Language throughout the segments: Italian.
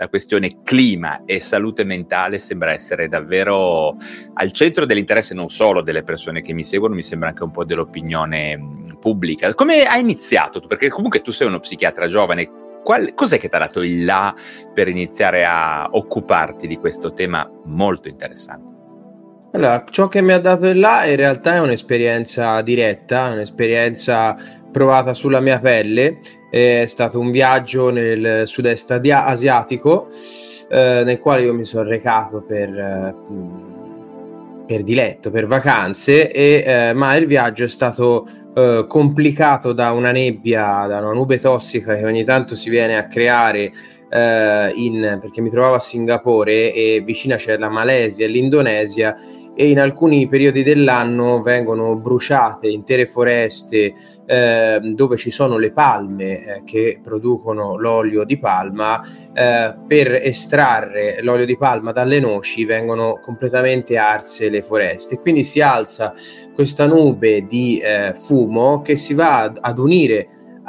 la questione clima e salute mentale sembra essere davvero al centro dell'interesse non solo delle persone che mi seguono, mi sembra anche un po' dell'opinione pubblica. Come hai iniziato? Perché comunque tu sei uno psichiatra giovane, Qual, cos'è che ti ha dato il là per iniziare a occuparti di questo tema molto interessante? Allora, ciò che mi ha dato il là in realtà è un'esperienza diretta, un'esperienza provata sulla mia pelle. È stato un viaggio nel sud-est asiatico eh, nel quale io mi sono recato per, eh, per diletto, per vacanze, e, eh, ma il viaggio è stato eh, complicato da una nebbia, da una nube tossica che ogni tanto si viene a creare. Uh, in, perché mi trovavo a Singapore e vicina c'è la Malesia e l'Indonesia e in alcuni periodi dell'anno vengono bruciate intere foreste eh, dove ci sono le palme eh, che producono l'olio di palma. Eh, per estrarre l'olio di palma dalle noci vengono completamente arse le foreste. Quindi si alza questa nube di eh, fumo che si va ad, ad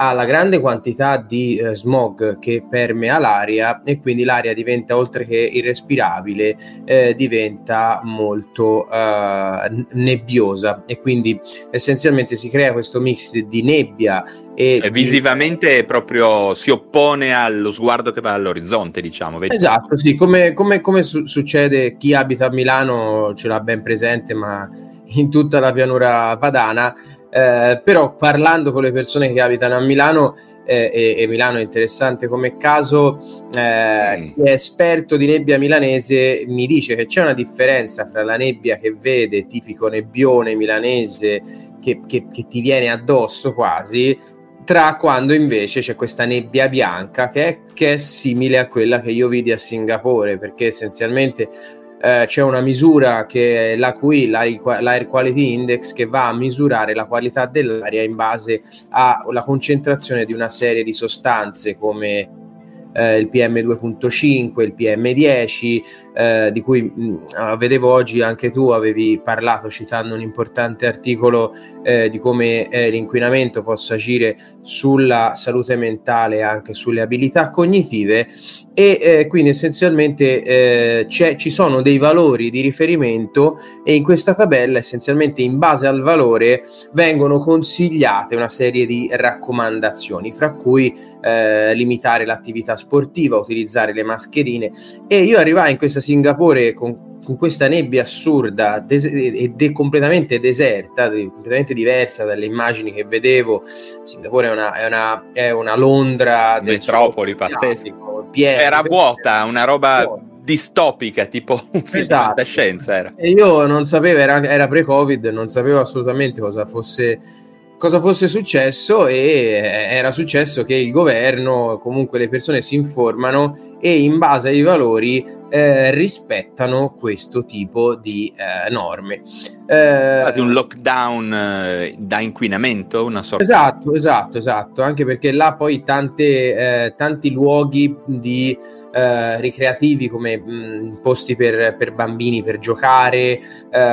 alla grande quantità di eh, smog che permea l'aria e quindi l'aria diventa oltre che irrespirabile eh, diventa molto eh, nebbiosa e quindi essenzialmente si crea questo mix di nebbia e, e visivamente di... proprio si oppone allo sguardo che va all'orizzonte diciamo vedi? esatto sì come, come, come su- succede chi abita a Milano ce l'ha ben presente ma in tutta la pianura padana eh, però parlando con le persone che abitano a Milano, eh, e, e, Milano è interessante come caso, eh, mm. chi è esperto di nebbia milanese mi dice che c'è una differenza fra la nebbia che vede, tipico nebbione milanese, che, che, che ti viene addosso quasi, tra quando invece c'è questa nebbia bianca che è, che è simile a quella che io vidi a Singapore, perché essenzialmente eh, c'è una misura che è l'AQI, l'Air Quality Index, che va a misurare la qualità dell'aria in base alla concentrazione di una serie di sostanze come eh, il PM2.5, il PM10, eh, di cui mh, mm, vedevo oggi anche tu avevi parlato citando un importante articolo eh, di come eh, l'inquinamento possa agire sulla salute mentale e anche sulle abilità cognitive e eh, quindi essenzialmente eh, ci sono dei valori di riferimento e in questa tabella essenzialmente in base al valore vengono consigliate una serie di raccomandazioni fra cui eh, limitare l'attività sportiva, utilizzare le mascherine e io arrivai in questa Singapore con con questa nebbia assurda des- ed è completamente deserta, completamente diversa dalle immagini che vedevo. Singapore è una, è una, è una Londra metropoli pazzesca. Era vuota, una roba vuota. distopica, tipo un film esatto. di fantascienza. Era. E io non sapevo, era, era pre-Covid, non sapevo assolutamente cosa fosse cosa fosse successo e eh, era successo che il governo, comunque le persone si informano e in base ai valori eh, rispettano questo tipo di eh, norme. Eh, Quasi un lockdown eh, da inquinamento, una sorta. Esatto, esatto, esatto, anche perché là poi tante, eh, tanti luoghi di, eh, ricreativi come mh, posti per, per, bambini per giocare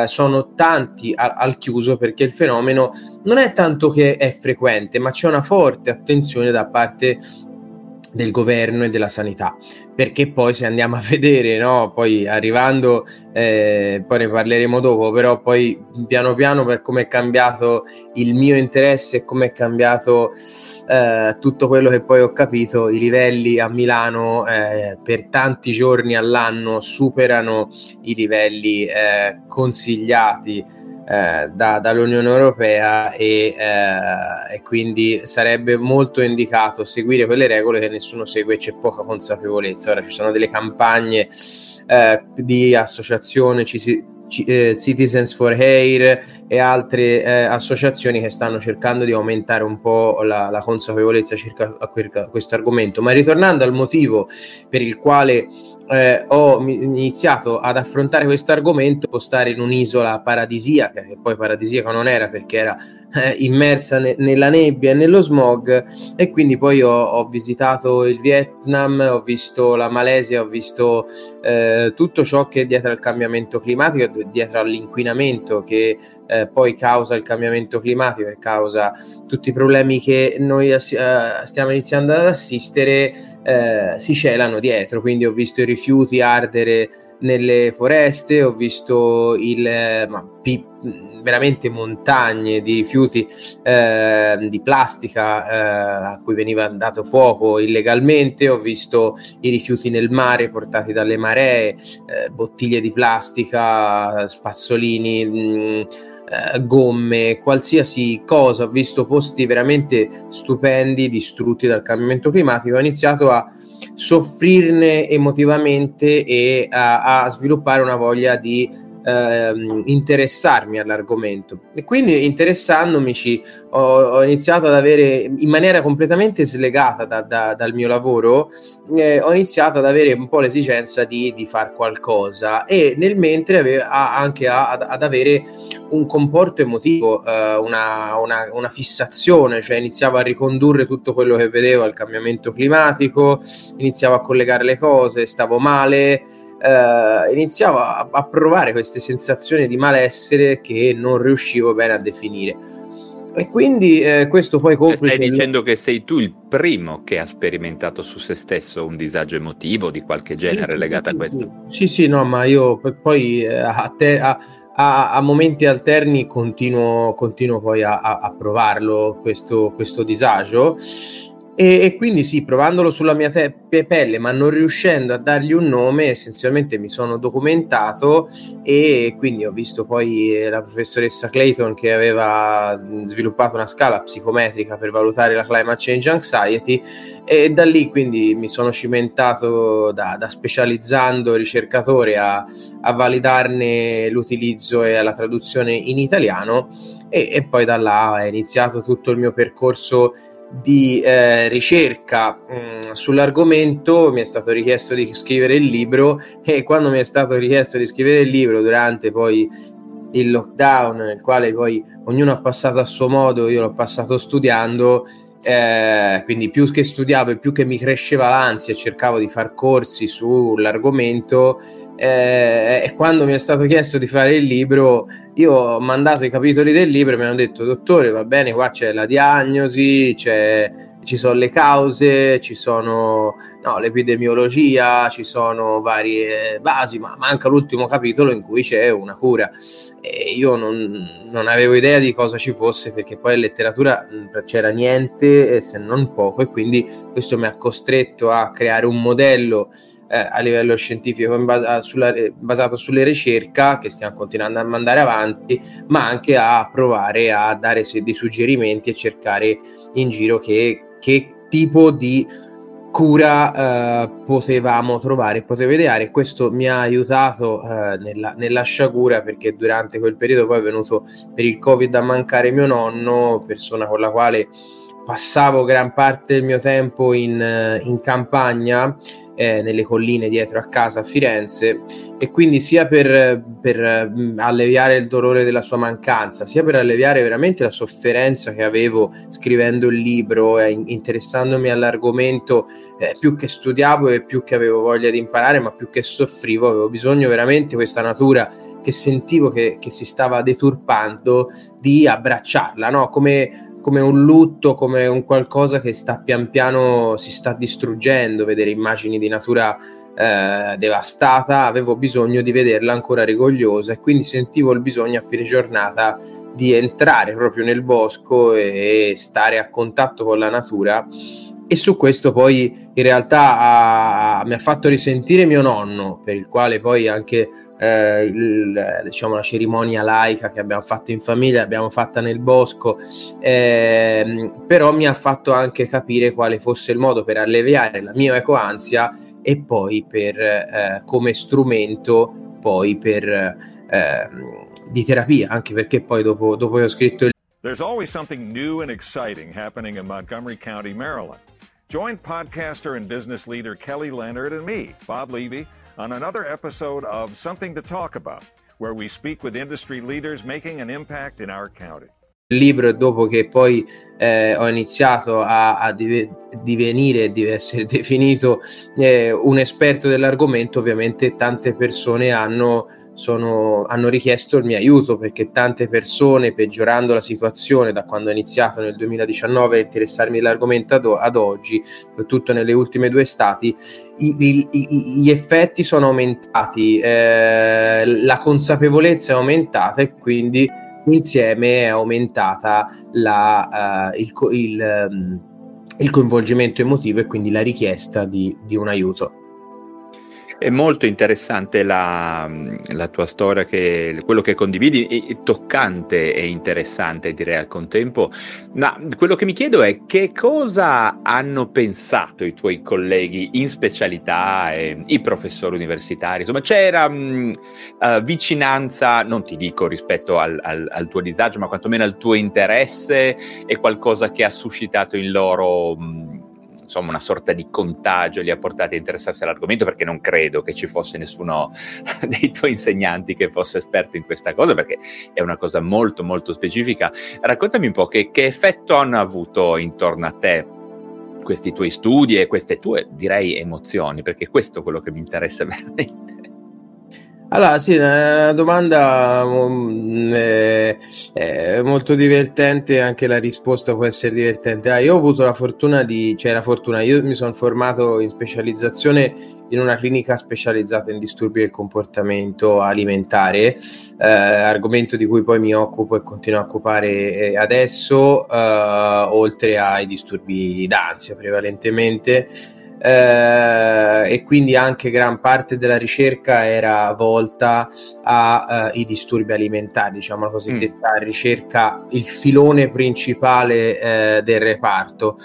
sono tanti al, al chiuso perché il fenomeno non è tanto che è frequente, ma c'è una forte attenzione da parte del governo e della sanità. Perché poi se andiamo a vedere no poi arrivando eh, poi ne parleremo dopo però poi piano piano per come è cambiato il mio interesse e come è cambiato eh, tutto quello che poi ho capito i livelli a Milano eh, per tanti giorni all'anno superano i livelli eh, consigliati eh, da, dall'Unione Europea e, eh, e, quindi sarebbe molto indicato seguire quelle regole che nessuno segue e c'è poca consapevolezza. Ora ci sono delle campagne eh, di associazione, ci si, eh, Citizens for Air e altre eh, associazioni che stanno cercando di aumentare un po' la, la consapevolezza circa a, a questo argomento. Ma ritornando al motivo per il quale eh, ho iniziato ad affrontare questo argomento, stare in un'isola paradisiaca, che poi paradisiaca non era perché era eh, immersa ne- nella nebbia e nello smog, e quindi poi ho, ho, visitato il Vietnam, ho visto la Malesia, ho visto eh, tutto ciò che è dietro al cambiamento climatico, dietro all'inquinamento che eh, poi causa il cambiamento climatico e causa tutti i problemi che noi ass- eh, stiamo iniziando ad assistere eh, si celano dietro. Quindi ho visto i rifiuti ardere nelle foreste, ho visto il, eh, ma, pi, veramente montagne di rifiuti eh, di plastica eh, a cui veniva dato fuoco illegalmente, ho visto i rifiuti nel mare portati dalle maree, eh, bottiglie di plastica, spazzolini. Mh, mm, eh, gomme, qualsiasi cosa, ho visto posti veramente stupendi distrutti dal cambiamento climatico, ho iniziato a soffrirne emotivamente e a, a sviluppare una voglia di ehm, interessarmi all'argomento. E quindi interessandomici ho, ho, iniziato ad avere in maniera completamente slegata da, da, dal mio lavoro eh, ho iniziato ad avere un po' l'esigenza di, di fare qualcosa. E nel mentre ave, a, anche a, ad, ad, avere un comporto emotivo eh, una, una, una fissazione cioè iniziavo a ricondurre tutto quello che vedevo al cambiamento climatico iniziavo a collegare le cose stavo male eh, iniziavo a, a, provare queste sensazioni di malessere che non riuscivo bene a definire. E quindi eh, questo poi complica... Stai dicendo che sei tu il primo che ha sperimentato su se stesso un disagio emotivo di qualche genere sì, legato sì, a questo? Sì, sì, no, ma io poi eh, a, te, a, a, a, momenti alterni continuo, continuo poi a, a provarlo questo, questo disagio e, e, quindi sì, provandolo sulla mia te- pelle, ma non riuscendo a dargli un nome, essenzialmente mi sono documentato e quindi ho visto poi la professoressa Clayton che aveva sviluppato una scala psicometrica per valutare la climate change anxiety e da lì quindi mi sono cimentato da, da specializzando ricercatore a, a, validarne l'utilizzo e la traduzione in italiano e, e poi da là è iniziato tutto il mio percorso di eh, ricerca mh, mm, sull'argomento mi è stato richiesto di scrivere il libro e quando mi è stato richiesto di scrivere il libro durante poi il lockdown nel quale poi ognuno ha passato a suo modo io l'ho passato studiando eh, quindi più che studiavo e più che mi cresceva l'ansia cercavo di far corsi sull'argomento eh, e quando mi è stato chiesto di fare il libro, io ho mandato i capitoli del libro e mi hanno detto: Dottore, va bene, qua c'è la diagnosi, c'è, ci sono le cause, ci sono no, l'epidemiologia, ci sono varie basi, ma manca l'ultimo capitolo in cui c'è una cura. E io non, non avevo idea di cosa ci fosse perché poi in letteratura c'era niente se non poco, e quindi questo mi ha costretto a creare un modello eh, a livello scientifico basa, sulla, eh, basato sulle ricerche che stiamo continuando a mandare avanti, ma anche a provare a dare dei suggerimenti e cercare in giro che, che tipo di cura eh, potevamo trovare, potevo ideare. Questo mi ha aiutato eh, nella, nella, sciagura perché durante quel periodo poi è venuto per il Covid a mancare mio nonno, persona con la quale passavo gran parte del mio tempo in, eh, in campagna eh, nelle colline dietro a casa a Firenze e quindi sia per, per mm, alleviare il dolore della sua mancanza, sia per alleviare veramente la sofferenza che avevo scrivendo il libro e interessandomi all'argomento, eh, più che studiavo e più che avevo voglia di imparare, ma più che soffrivo, avevo bisogno veramente questa natura che sentivo che, che si stava deturpando di abbracciarla, no? come come un lutto, come un qualcosa che sta pian piano si sta distruggendo, vedere immagini di natura eh, devastata, avevo bisogno di vederla ancora rigogliosa e quindi sentivo il bisogno a fine giornata di entrare proprio nel bosco e stare a contatto con la natura. E su questo poi in realtà ha, mi ha fatto risentire mio nonno, per il quale poi anche eh, il, diciamo, la cerimonia laica che abbiamo fatto in famiglia, l'abbiamo fatta nel bosco, eh, però mi ha fatto anche capire quale fosse il modo per alleviare la mia ecoansia e poi per, eh, come strumento poi per eh, di terapia, anche perché poi dopo, dopo che ho scritto il There's always something new and exciting happening in Montgomery County, Maryland. Join podcaster and business leader Kelly Leonard and me, Bob Levy, on another episode of Something to Talk About, where we speak with industry leaders making an impact in our county. Il libro, dopo che poi eh, ho iniziato a, a dive- divenire, di essere definito eh, un esperto dell'argomento, ovviamente tante persone hanno sono, hanno richiesto il mio aiuto perché tante persone, peggiorando la situazione da quando ho iniziato nel 2019 a interessarmi dell'argomento ad, ad oggi, soprattutto nelle ultime due estati, i, i, i, gli effetti sono aumentati, eh, la consapevolezza è aumentata e quindi insieme è aumentata la, uh, il, il, um, il, coinvolgimento emotivo e quindi la richiesta di, di un aiuto. È molto interessante la, la tua storia, che, quello che condividi, è toccante e interessante direi al contempo, ma quello che mi chiedo è che cosa hanno pensato i tuoi colleghi in specialità, eh, i professori universitari, insomma c'era mh, uh, vicinanza, non ti dico rispetto al, al, al, tuo disagio, ma quantomeno al tuo interesse e qualcosa che ha suscitato in loro... Mh, insomma una sorta di contagio li ha portati a interessarsi all'argomento perché non credo che ci fosse nessuno dei tuoi insegnanti che fosse esperto in questa cosa perché è una cosa molto molto specifica. Raccontami un po' che, che effetto hanno avuto intorno a te questi tuoi studi e queste tue direi emozioni perché questo è quello che mi interessa veramente. Allora, sì, una domanda è, è molto divertente, anche la risposta può essere divertente. Ah, io ho avuto la fortuna di, cioè la fortuna, io mi sono formato in specializzazione in una clinica specializzata in disturbi del comportamento alimentare, eh, argomento di cui poi mi occupo e continuo a occupare eh, adesso, eh, oltre ai disturbi d'ansia prevalentemente eh, e quindi anche gran parte della ricerca era volta ai uh, disturbi alimentari, diciamo la cosiddetta mm. ricerca, il filone principale eh, del reparto,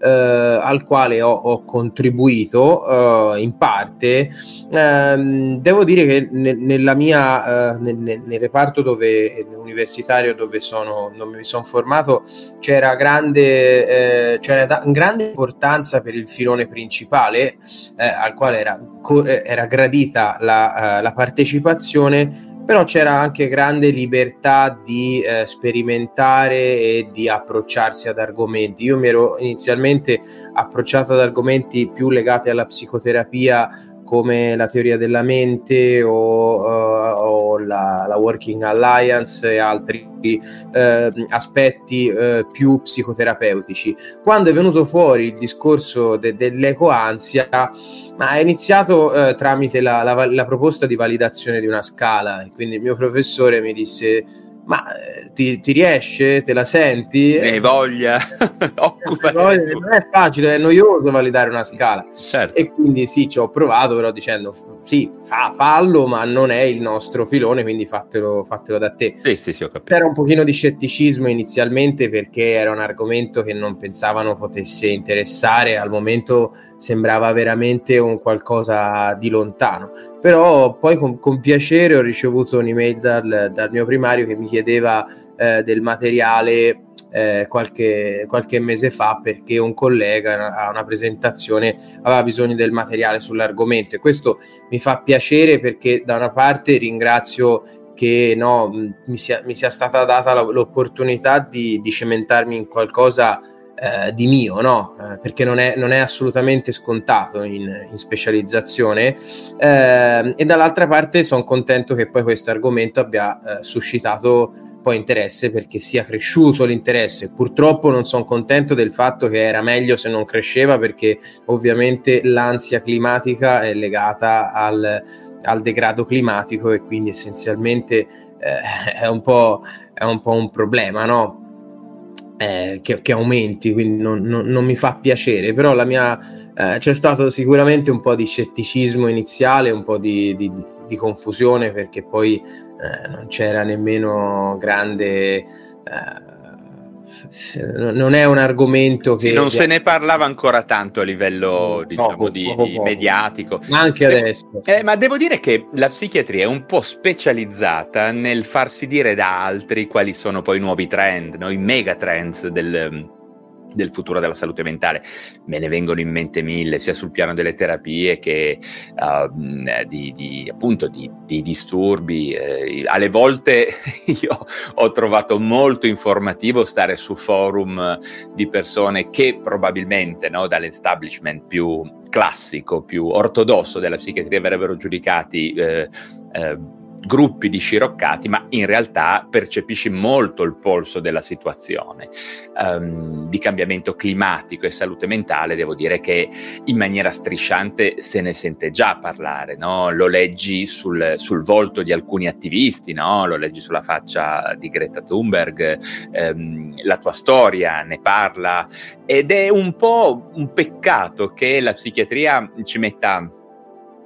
eh, al quale ho, ho contribuito eh, in parte. Ehm, devo dire che ne, nella mia, eh, nel, nel, reparto dove, universitario dove, sono, dove mi sono formato c'era grande, c'era da, grande importanza per il filone principale principale eh, al quale era, eh, era gradita la, uh, la, partecipazione, però c'era anche grande libertà di eh, sperimentare e di approcciarsi ad argomenti. Io mi ero inizialmente approcciato ad argomenti più legati alla psicoterapia come la teoria della mente o, uh, o la, la, Working Alliance e altri uh, aspetti uh, più psicoterapeutici. Quando è venuto fuori il discorso de- dell'ecoansia, ma è iniziato tramite la, la, la proposta di validazione di una scala, quindi il mio professore mi disse ma eh, ti, ti, riesce? Te la senti? Ne hai voglia? Occupa. Non è facile, è noioso validare una scala. Certo. E quindi sì, ci ho provato, però dicendo sì, fa, fallo, ma non è il nostro filone, quindi fatelo, fatelo da te. Sì, sì, sì, ho capito. C'era un pochino di scetticismo inizialmente perché era un argomento che non pensavano potesse interessare, al momento sembrava veramente un qualcosa di lontano però poi con, con, piacere ho ricevuto un'email dal, dal mio primario che mi chiedeva eh, del materiale eh, qualche, qualche, mese fa perché un collega a una presentazione aveva bisogno del materiale sull'argomento. E questo mi fa piacere perché da una parte ringrazio che no, mi, sia, mi sia stata data l'opportunità di, di cementarmi in qualcosa eh, di mio, no? Eh, perché non è, non è, assolutamente scontato in, in specializzazione eh, e dall'altra parte sono contento che poi questo argomento abbia eh, suscitato poi interesse perché sia cresciuto l'interesse. Purtroppo non sono contento del fatto che era meglio se non cresceva perché ovviamente l'ansia climatica è legata al, al degrado climatico e quindi essenzialmente eh, è, un è, un po', un problema, no? Eh, che, che, aumenti, quindi non, non, non, mi fa piacere, però la mia, eh, c'è stato sicuramente un po' di scetticismo iniziale, un po' di, di, di confusione perché poi eh, non c'era nemmeno grande, eh, non è un argomento che... Sì, non se ne parlava ancora tanto a livello diciamo, poco, di, poco, di poco. mediatico. Ma anche devo, adesso. Eh, ma devo dire che la psichiatria è un po' specializzata nel farsi dire da altri quali sono poi i nuovi trend, no? i mega trends del del futuro della salute mentale. Me ne vengono in mente mille, sia sul piano delle terapie che uh, di, di, appunto di, di disturbi. Eh, alle volte io ho trovato molto informativo stare su forum di persone che probabilmente no, dall'establishment più classico, più ortodosso della psichiatria verrebbero giudicati eh, eh, gruppi di sciroccati, ma in realtà percepisci molto il polso della situazione. Um, di cambiamento climatico e salute mentale, devo dire che in maniera strisciante se ne sente già parlare, no? lo leggi sul, sul, volto di alcuni attivisti, no? lo leggi sulla faccia di Greta Thunberg, um, la tua storia ne parla ed è un po' un peccato che la psichiatria ci metta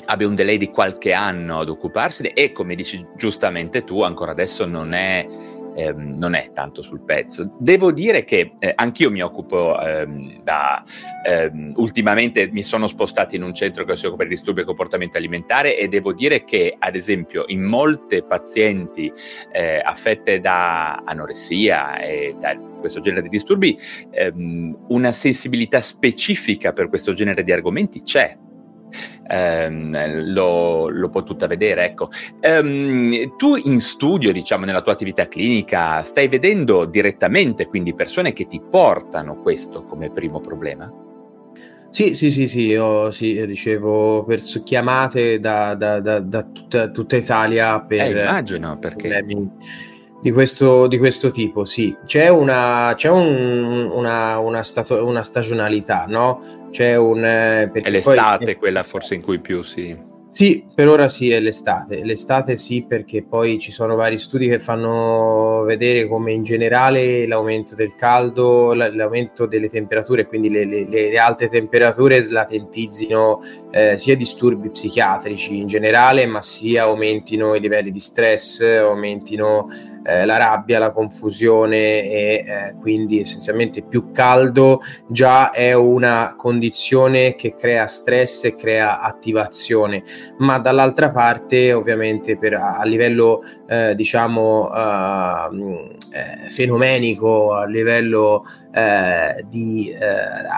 abbia un delay di qualche anno ad occuparsene e come dici giustamente tu ancora adesso non è, ehm, non è tanto sul pezzo. Devo dire che eh, anch'io mi occupo ehm, da ehm, ultimamente mi sono spostato in un centro che si occupa di disturbi e comportamento alimentare e devo dire che ad esempio in molte pazienti eh, affette da anoressia e da questo genere di disturbi ehm, una sensibilità specifica per questo genere di argomenti c'è ehm, lo, lo può tutta vedere. Ecco. Um, tu in studio, diciamo, nella tua attività clinica, stai vedendo direttamente quindi persone che ti portano questo come primo problema? Sì, sì, sì, sì, io sì, ricevo per, chiamate da, da, da, da tutta, tutta, Italia per... Eh, immagino, perché... Problemi di questo, di questo tipo, sì. C'è una, c'è un, una, una, stato, una stagionalità, no? C'è un... Eh, è l'estate poi, quella forse in cui più si... Sì, per ora sì, è l'estate. L'estate sì, perché poi ci sono vari studi che fanno vedere come in generale l'aumento del caldo, l'aumento delle temperature, quindi le, le, le alte temperature slatentizzino eh, sia disturbi psichiatrici in generale, ma sia aumentino i livelli di stress, aumentino eh, la rabbia, la confusione e eh, quindi essenzialmente più caldo già è una condizione che crea stress e crea attivazione, ma dall'altra parte ovviamente per, a, livello eh, diciamo uh, fenomenico, a livello eh, di eh,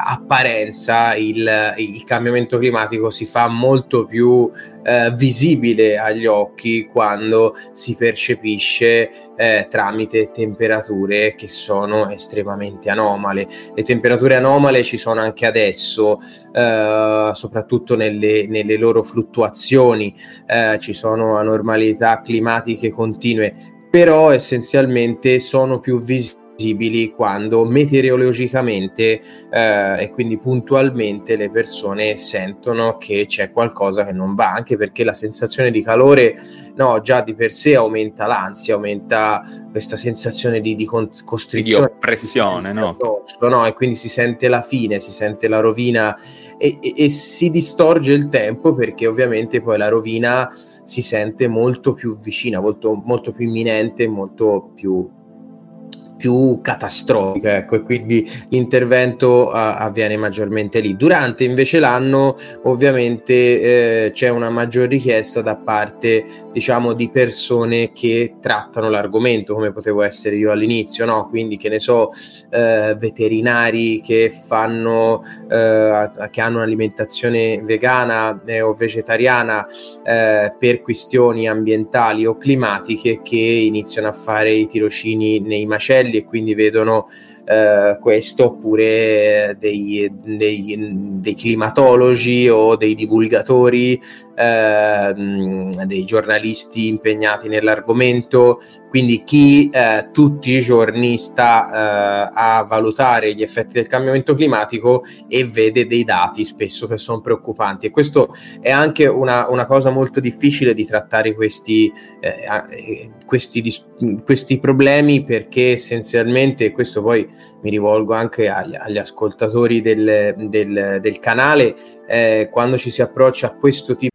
apparenza il, il, cambiamento climatico si fa molto più eh, visibile agli occhi quando si percepisce eh, tramite temperature che sono estremamente anomale. Le temperature anomale ci sono anche adesso, eh, soprattutto nelle, nelle, loro fluttuazioni, eh, ci sono anormalità climatiche continue, però essenzialmente sono più visibili visibili quando meteorologicamente eh, e quindi puntualmente le persone sentono che c'è qualcosa che non va, anche perché la sensazione di calore no, già di per sé aumenta l'ansia, aumenta questa sensazione di, di costrizione. Di oppressione, no? Addosso, no? E quindi si sente la fine, si sente la rovina e, e, e si distorge il tempo perché ovviamente poi la rovina si sente molto più vicina, molto, molto più imminente, molto più più catastrofica, ecco, e quindi l'intervento uh, avviene maggiormente lì. Durante invece l'anno, ovviamente, eh, c'è una maggior richiesta da parte, diciamo, di persone che trattano l'argomento, come potevo essere io all'inizio, no? Quindi, che ne so, eh, veterinari che fanno, eh, che hanno un'alimentazione vegana eh, o vegetariana eh, per questioni ambientali o climatiche che iniziano a fare i tirocini nei macelli e quindi vedono eh, questo oppure dei, dei, dei, climatologi o dei divulgatori, eh, dei giornalisti impegnati nell'argomento, quindi chi eh, tutti i giorni sta eh, a valutare gli effetti del cambiamento climatico e vede dei dati spesso che sono preoccupanti. E questo è anche una, una cosa molto difficile di trattare questi, eh, questi, questi problemi perché essenzialmente questo poi mi rivolgo anche agli, agli ascoltatori del, del, del canale, eh, quando ci si approccia a questo tipo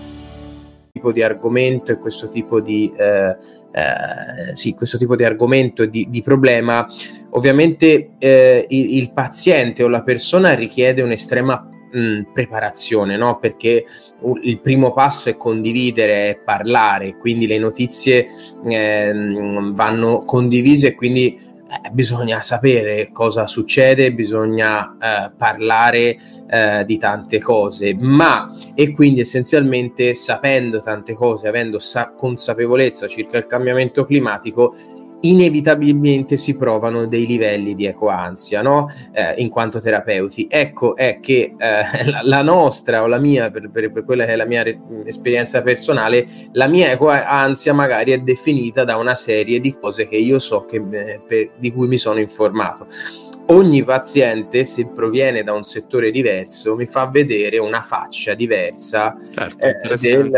tipo di argomento e questo tipo di, eh, eh, sì, questo tipo di argomento di, di problema, ovviamente eh, il, il, paziente o la persona richiede un'estrema mh, preparazione, no? perché il primo passo è condividere, è parlare, quindi le notizie ehm, vanno condivise e quindi eh, bisogna sapere cosa succede, bisogna eh, parlare eh, di tante cose, ma e quindi essenzialmente sapendo tante cose, avendo sa- consapevolezza circa il cambiamento climatico, inevitabilmente si provano dei livelli di ecoansia, no? Eh, in quanto terapeuti. Ecco è che eh, la, la, nostra o la mia, per, per, per, quella che è la mia re- esperienza personale, la mia ecoansia magari è definita da una serie di cose che io so che, eh, per, di cui mi sono informato ogni paziente, se proviene da un settore diverso, mi fa vedere una faccia diversa certo, eh, del,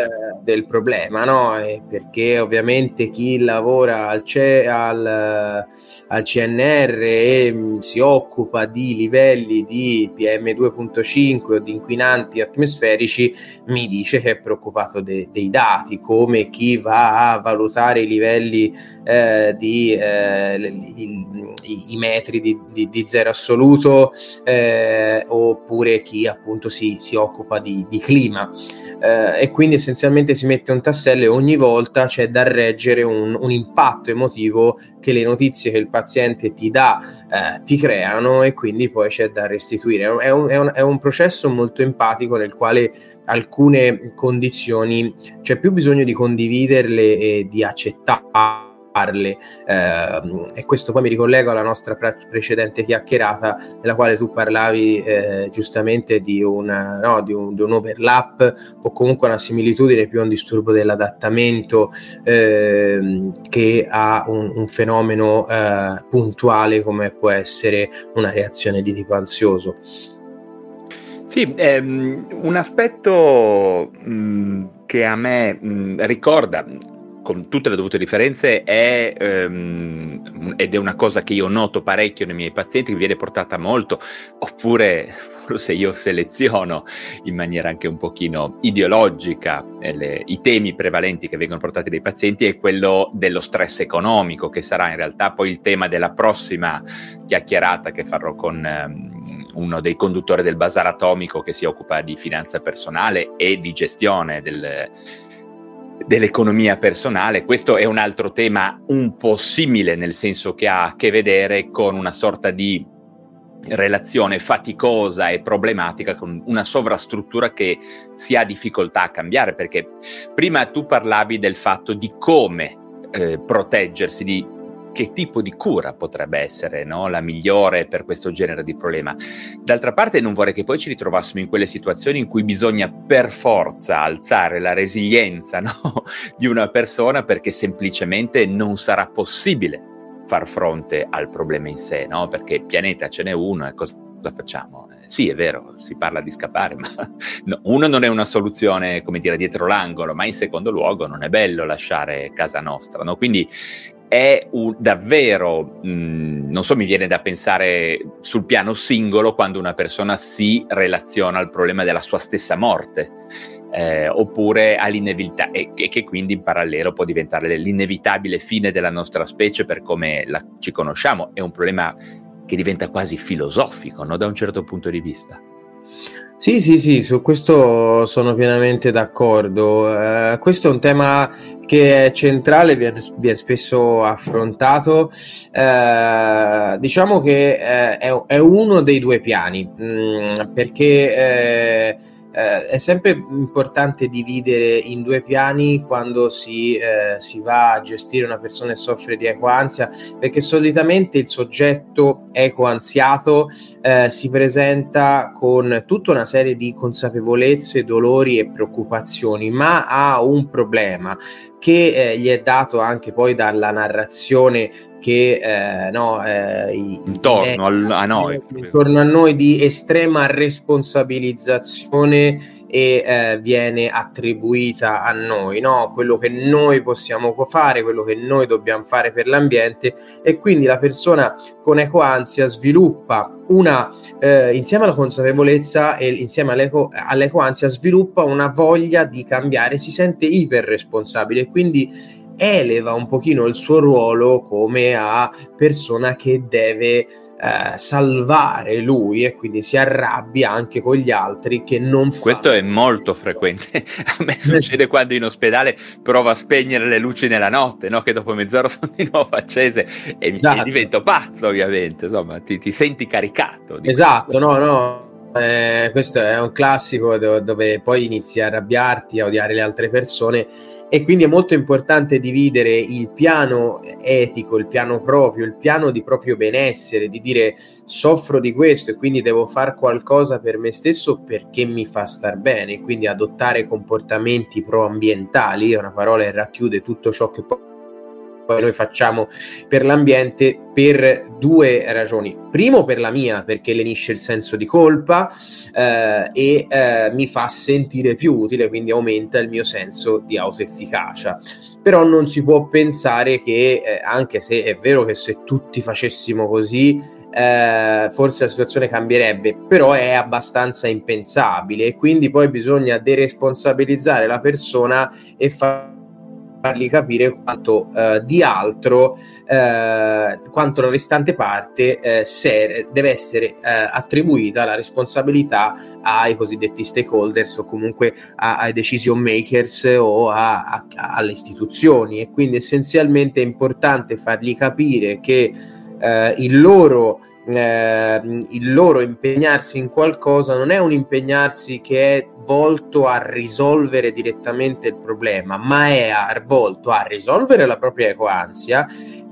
del, problema, no? Eh, perché ovviamente chi lavora al, C- al, al CNR e mh, mm, si occupa di livelli di PM2.5 o di inquinanti atmosferici mi dice che è preoccupato de- dei dati, come chi va a valutare i livelli eh, di eh, i, i, metri di, di, di zero assoluto eh, oppure chi appunto si, si occupa di, di clima eh, e quindi essenzialmente si mette un tassello e ogni volta c'è da reggere un, un impatto emotivo che le notizie che il paziente ti dà eh, ti creano e quindi poi c'è da restituire. È un, è, un, è un, processo molto empatico nel quale alcune condizioni c'è più bisogno di condividerle e di accettare farle eh, e questo poi mi ricollego alla nostra pre- precedente chiacchierata nella quale tu parlavi eh, giustamente di un, no, di, un, di un, overlap o comunque una similitudine più a un disturbo dell'adattamento eh, che a un, un fenomeno eh, puntuale come può essere una reazione di tipo ansioso. Sì, ehm, un aspetto mh, che a me mh, ricorda con tutte le dovute differenze, è, ehm, ed è una cosa che io noto parecchio nei miei pazienti, che viene portata molto, oppure forse io seleziono in maniera anche un pochino ideologica eh, le, i temi prevalenti che vengono portati dai pazienti, è quello dello stress economico, che sarà in realtà poi il tema della prossima chiacchierata che farò con... Ehm, uno dei conduttori del Bazar Atomico che si occupa di finanza personale e di gestione del, dell'economia personale. Questo è un altro tema un po' simile, nel senso che ha a che vedere con una sorta di relazione faticosa e problematica con una sovrastruttura che si ha difficoltà a cambiare, perché prima tu parlavi del fatto di come eh, proteggersi, di che tipo di cura potrebbe essere no? la migliore per questo genere di problema. D'altra parte non vorrei che poi ci ritrovassimo in quelle situazioni in cui bisogna per forza alzare la resilienza no? di una persona perché semplicemente non sarà possibile far fronte al problema in sé, no? perché pianeta ce n'è uno e cosa facciamo? Eh, sì, è vero, si parla di scappare, ma no, uno non è una soluzione, come dire, dietro l'angolo, ma in secondo luogo non è bello lasciare casa nostra, no? Quindi è un, davvero, mh, mm, non so, mi viene da pensare sul piano singolo quando una persona si relaziona al problema della sua stessa morte. Eh, oppure all'inevità e, e, che quindi in parallelo può diventare l'inevitabile fine della nostra specie per come la, ci conosciamo. È un problema che diventa quasi filosofico no? da un certo punto di vista. Sì, sì, sì, su questo sono pienamente d'accordo. Uh, questo è un tema che è centrale, viene, viene spesso affrontato. Uh, diciamo che uh, è, è, uno dei due piani, mh, mm, perché eh, è sempre importante dividere in due piani quando si, eh, si, va a gestire una persona che soffre di ecoansia, perché solitamente il soggetto ecoansiato eh, si presenta con tutta una serie di consapevolezze, dolori e preoccupazioni, ma ha un problema che eh, gli è dato anche poi dalla narrazione che eh, no, eh, intorno i, a noi intorno a noi di estrema responsabilizzazione e eh, viene attribuita a noi, no? quello che noi possiamo fare, quello che noi dobbiamo fare per l'ambiente e quindi la persona con ecoansia sviluppa una, eh, insieme alla consapevolezza e insieme all'eco, all'ecoansia sviluppa una voglia di cambiare, si sente iperresponsabile e quindi eleva un pochino il suo ruolo come a persona che deve eh, salvare lui e quindi si arrabbia anche con gli altri che non fanno. Questo è molto frequente. A me succede quando in ospedale provo a spegnere le luci nella notte, no? che dopo mezz'ora sono di nuovo accese e esatto. mi divento pazzo ovviamente, insomma ti, ti senti caricato. Esatto, no, no. Eh, questo è un classico dove, dove poi inizi a arrabbiarti, a odiare le altre persone e quindi è molto importante dividere il piano etico, il piano proprio, il piano di proprio benessere, di dire soffro di questo e quindi devo fare qualcosa per me stesso perché mi fa star bene, quindi adottare comportamenti proambientali, è una parola che racchiude tutto ciò che poi poi noi facciamo per l'ambiente per due ragioni. Primo per la mia, perché lenisce il senso di colpa eh, e eh, mi fa sentire più utile, quindi aumenta il mio senso di autoefficacia. Però non si può pensare che, eh, anche se è vero che se tutti facessimo così, eh, forse la situazione cambierebbe, però è abbastanza impensabile e quindi poi bisogna deresponsabilizzare la persona e far fargli capire quanto eh, di altro, eh, quanto la restante parte eh, ser- deve essere eh, attribuita la responsabilità ai cosiddetti stakeholders o comunque a- ai decision makers o a- a- alle istituzioni. E quindi essenzialmente è importante fargli capire che eh, il loro eh, il loro impegnarsi in qualcosa non è un impegnarsi che è volto a risolvere direttamente il problema, ma è volto a risolvere la propria ecoansia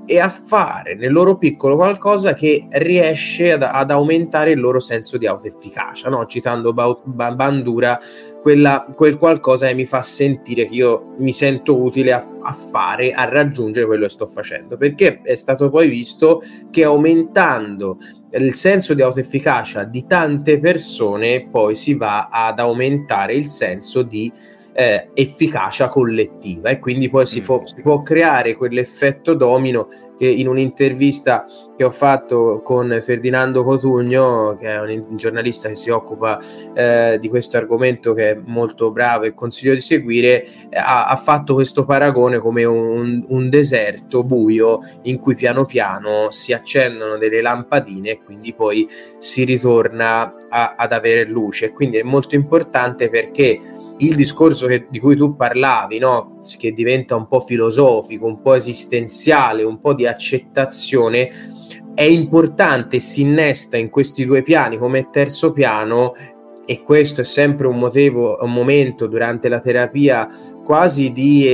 e a fare nel loro piccolo qualcosa che riesce ad, ad aumentare il loro senso di autoefficacia, no? citando ba- ba- Bandura, quella, quel qualcosa che mi fa sentire che io mi sento utile a, a, fare, a raggiungere quello che sto facendo, perché è stato poi visto che aumentando il senso di autoefficacia di tante persone poi si va ad aumentare il senso di eh, efficacia collettiva. E quindi poi si, fo- si, può creare quell'effetto domino che in un'intervista che ho fatto con Ferdinando Cotugno, che è un giornalista che si occupa eh, di questo argomento, che è molto bravo e consiglio di seguire, ha, ha, fatto questo paragone come un, un, deserto buio in cui piano piano si accendono delle lampadine e quindi poi si ritorna a, ad avere luce. Quindi è molto importante perché il discorso che, di cui tu parlavi, no? che diventa un po' filosofico, un po' esistenziale, un po' di accettazione, è importante, si innesta in questi due piani come terzo piano e questo è sempre un motivo, un momento durante la terapia quasi di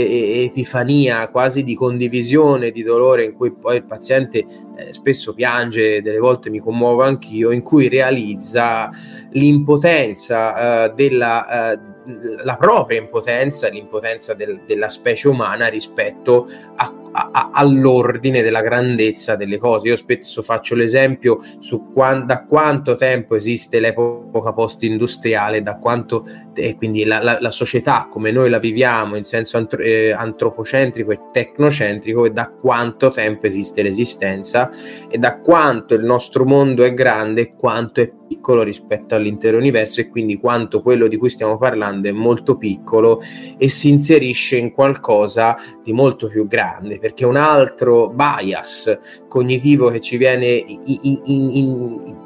epifania, quasi di condivisione di dolore in cui poi il paziente eh, spesso piange, delle volte mi commuovo anch'io, in cui realizza l'impotenza eh, della eh, la propria impotenza, l'impotenza del, della specie umana rispetto a, a, all'ordine della grandezza delle cose. Io spesso faccio l'esempio su quant, da quanto tempo esiste l'epoca post-industriale, da quanto, e quindi la, la, la, società come noi la viviamo in senso antro, eh, antropocentrico e tecnocentrico e da quanto tempo esiste l'esistenza e da quanto il nostro mondo è grande e quanto è piccolo rispetto all'intero universo e quindi quanto quello di cui stiamo parlando è molto piccolo e si inserisce in qualcosa di molto più grande perché un altro bias cognitivo che ci viene in, in, in,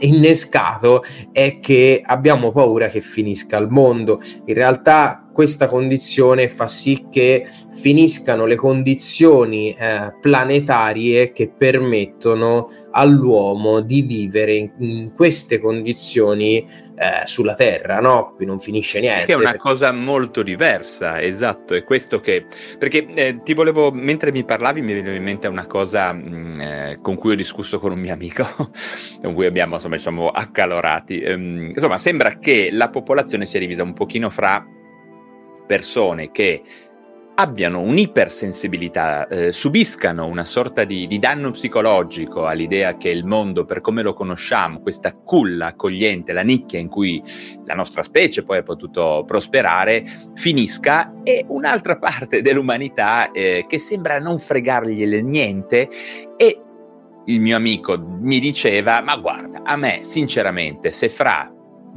innescato è che abbiamo paura che finisca il mondo. In realtà questa condizione fa sì che finiscano le condizioni eh, planetarie che permettono all'uomo di vivere in, in queste condizioni eh, sulla Terra, no? Qui non finisce niente. Che è una cosa molto diversa, esatto, è questo che... Perché eh, ti volevo, mentre mi parlavi mi veniva in mente una cosa mh, mm, eh, con cui ho discusso con un mio amico, con cui abbiamo, insomma, siamo accalorati. Ehm, insomma, sembra che la popolazione sia divisa un pochino fra persone che abbiano un'ipersensibilità, eh, subiscano una sorta di, di, danno psicologico all'idea che il mondo, per come lo conosciamo, questa culla accogliente, la nicchia in cui la nostra specie poi ha potuto prosperare, finisca, e un'altra parte dell'umanità eh, che sembra non fregargliene niente e il mio amico mi diceva, ma guarda, a me sinceramente, se fra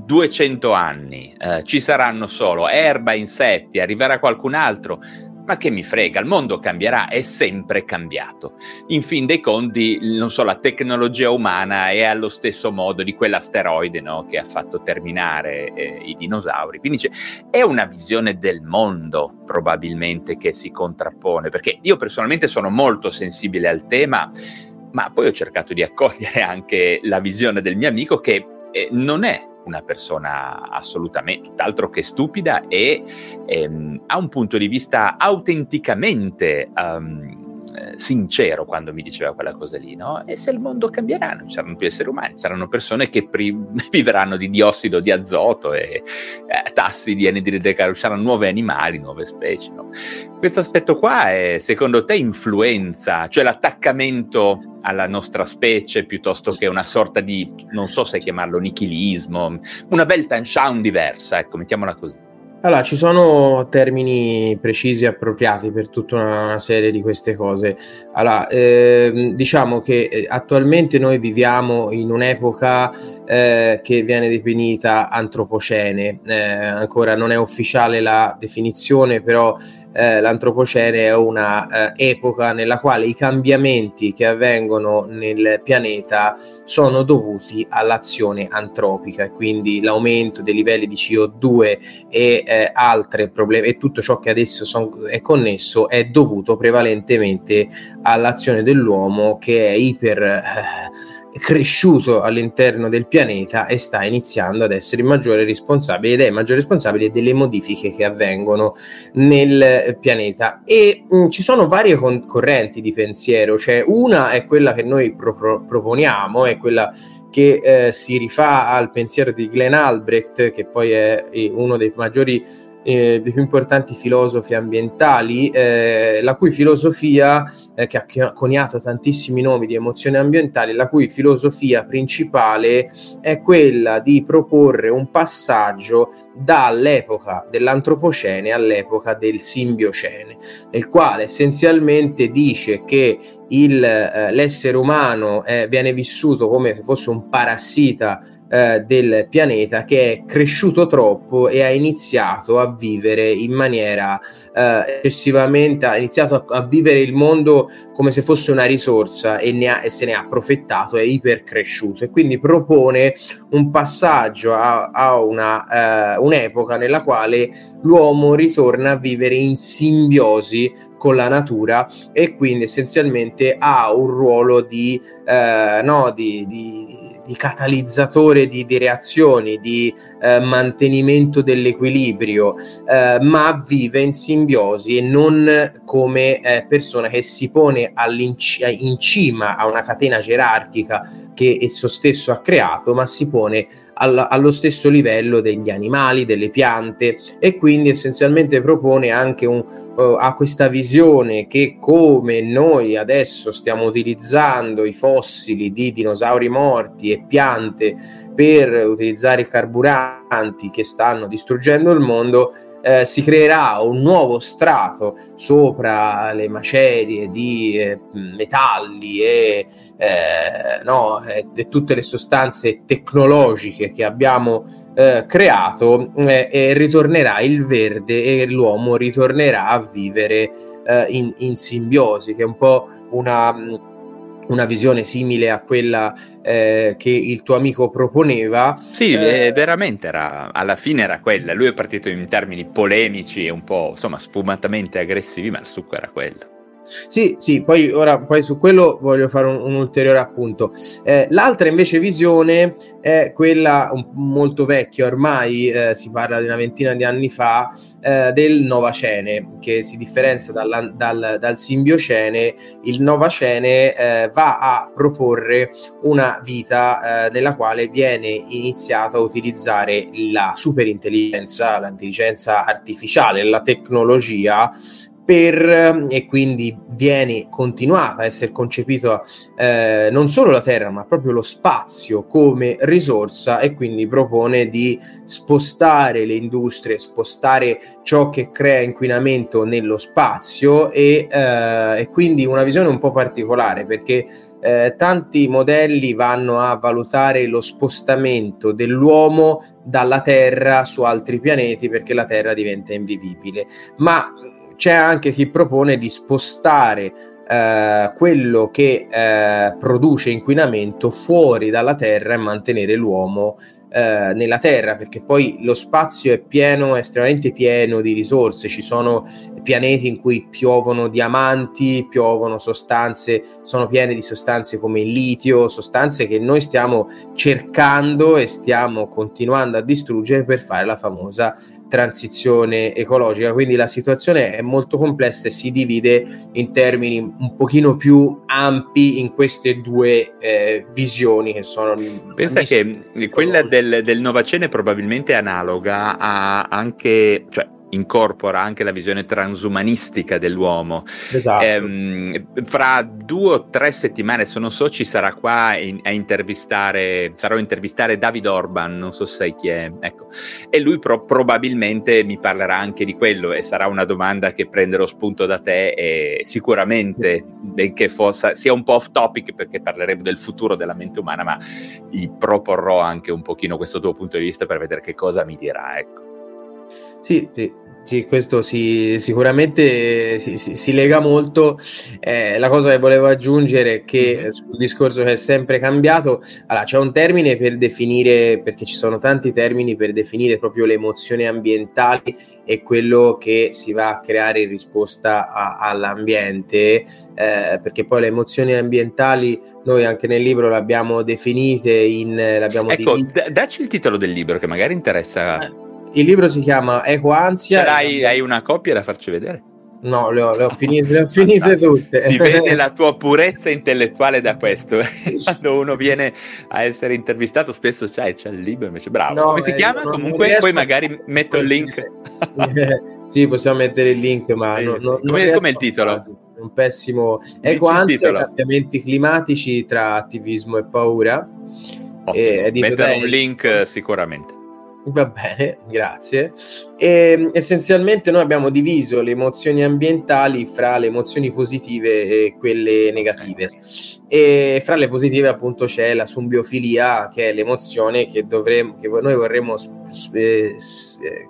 200 anni eh, ci saranno solo erba, insetti, arriverà qualcun altro, ma che mi frega, il mondo cambierà, è sempre cambiato. In fin dei conti, non so, la tecnologia umana è allo stesso modo di quell'asteroide no, che ha fatto terminare eh, i dinosauri. Quindi è una visione del mondo probabilmente che si contrappone, perché io personalmente sono molto sensibile al tema, ma poi ho cercato di accogliere anche la visione del mio amico che eh, non è una persona assolutamente tutt'altro che stupida e ehm, ha un punto di vista autenticamente um, sincero quando mi diceva quella cosa lì, no? E se il mondo cambierà, non ci saranno più esseri umani, saranno persone che pri- vivranno di diossido di azoto e eh, tassi di anidride carbonica, saranno nuovi animali, nuove specie, no? Questo aspetto qua è, secondo te, influenza, cioè l'attaccamento alla nostra specie piuttosto che una sorta di, non so se chiamarlo nichilismo, una Weltanschauung diversa, ecco, mettiamola così. Allora, ci sono termini precisi e appropriati per tutta una, serie di queste cose. Allora, ehm, diciamo che eh, attualmente noi viviamo in un'epoca eh, che viene definita antropocene. Eh, ancora non è ufficiale la definizione, però eh, l'antropocene è una eh, epoca nella quale i cambiamenti che avvengono nel pianeta sono dovuti all'azione antropica quindi l'aumento dei livelli di CO2 e eh, altre problemi e tutto ciò che adesso son, è connesso è dovuto prevalentemente all'azione dell'uomo che è iper eh, cresciuto all'interno del pianeta e sta iniziando ad essere maggiore responsabile ed è maggiore responsabile delle modifiche che avvengono nel pianeta. E mh, mm, ci sono varie con- correnti di pensiero cioè una è quella che noi pro- pro- proponiamo è quella che eh, si rifà al pensiero di Glenn Albrecht che poi è uno dei maggiori eh, dei più importanti filosofi ambientali, eh, la cui filosofia, eh, che ha coniato tantissimi nomi di emozioni ambientali, la cui filosofia principale è quella di proporre un passaggio dall'epoca dell'antropocene all'epoca del simbiocene, nel quale essenzialmente dice che il, eh, l'essere umano eh, viene vissuto come se fosse un parassita eh, del pianeta che è cresciuto troppo e ha iniziato a vivere in maniera eh, eccessivamente, ha iniziato a, a, vivere il mondo come se fosse una risorsa e, ne ha, e se ne ha approfittato, è ipercresciuto e quindi propone un passaggio a, a una, eh, un'epoca nella quale l'uomo ritorna a vivere in simbiosi con la natura e quindi essenzialmente ha un ruolo di, eh, no, di, di di catalizzatore di, di reazioni, di eh, mantenimento dell'equilibrio, eh, ma vive in simbiosi e non come eh, persona che si pone in cima a una catena gerarchica che esso stesso ha creato, ma si pone all- allo stesso livello degli animali, delle piante e quindi essenzialmente propone anche un, uh, ha questa visione che come noi adesso stiamo utilizzando i fossili di dinosauri morti e piante per utilizzare i carburanti che stanno distruggendo il mondo, eh, si creerà un nuovo strato sopra le macerie di eh, metalli e, eh, no, e, tutte le sostanze tecnologiche che abbiamo eh, creato eh, e ritornerà il verde e l'uomo ritornerà a vivere in, in, simbiosi, che è un po' una una visione simile a quella eh, che il tuo amico proponeva. Sì, eh, veramente era, alla fine era quella. Lui è partito in termini polemici e un po' insomma sfumatamente aggressivi, ma il succo era quello. Sì, sì, poi, ora, poi su quello voglio fare un, un ulteriore appunto. Eh, l'altra invece visione è quella un, molto vecchia, ormai eh, si parla di una ventina di anni fa, eh, del Novacene, che si differenzia dal, dal, dal Simbiocene. Il Novacene eh, va a proporre una vita eh, nella quale viene iniziato a utilizzare la superintelligenza, l'intelligenza artificiale, la tecnologia per, e quindi viene continuata a essere concepito eh, non solo la Terra ma proprio lo spazio come risorsa e quindi propone di spostare le industrie, spostare ciò che crea inquinamento nello spazio e, eh, e quindi una visione un po' particolare perché eh, tanti modelli vanno a valutare lo spostamento dell'uomo dalla Terra su altri pianeti perché la Terra diventa invivibile. Ma c'è anche chi propone di spostare eh, quello che eh, produce inquinamento fuori dalla Terra e mantenere l'uomo eh, nella Terra, perché poi lo spazio è pieno, estremamente pieno di risorse, ci sono pianeti in cui piovono diamanti, piovono sostanze, sono piene di sostanze come il litio, sostanze che noi stiamo cercando e stiamo continuando a distruggere per fare la famosa transizione ecologica. Quindi la situazione è molto complessa e si divide in termini un pochino più ampi in queste due eh, visioni che sono... Pensa che quella del, del Novacene probabilmente è analoga a anche... Cioè, incorpora anche la visione transumanistica dell'uomo. Esatto. Ehm, fra due o tre settimane, se non so, ci sarà qua in, a intervistare, sarò a intervistare David Orban, non so se sai chi è, ecco. E lui pro- probabilmente mi parlerà anche di quello e sarà una domanda che prenderò spunto da te e sicuramente, benché fosse, sia un po' off topic perché parleremo del futuro della mente umana, ma gli proporrò anche un pochino questo tuo punto di vista per vedere che cosa mi dirà, ecco. Sì, sì, sì, questo si, sicuramente si, si, si, lega molto. Eh, la cosa che volevo aggiungere è che mm-hmm. sul discorso che è sempre cambiato, allora, c'è un termine per definire, perché ci sono tanti termini per definire proprio le emozioni ambientali e quello che si va a creare in risposta a, all'ambiente, eh, perché poi le emozioni ambientali noi anche nel libro l'abbiamo definite in... L'abbiamo ecco, d- dacci il titolo del libro che magari interessa... Eh il libro si chiama Eco Ansia. hai, hai una copia da farci vedere? No, le ho, le ho finite, le ho finite tutte. Si vede la tua purezza intellettuale da questo. Quando uno viene a essere intervistato, spesso c'è, c'è il libro, invece bravo. No, Come si eh, chiama? Comunque, poi magari metto il link. sì, possiamo mettere il link, ma eh, non, sì. non, come, come il titolo? Un pessimo Eco Ansia, cambiamenti climatici tra attivismo e paura. Oh, e metterò un link sicuramente. Va bene, grazie. E, ehm, essenzialmente noi abbiamo diviso le emozioni ambientali fra le emozioni positive e quelle negative. E fra le positive appunto c'è la sumbiofilia, che è l'emozione che, dovremmo, che noi vorremmo eh,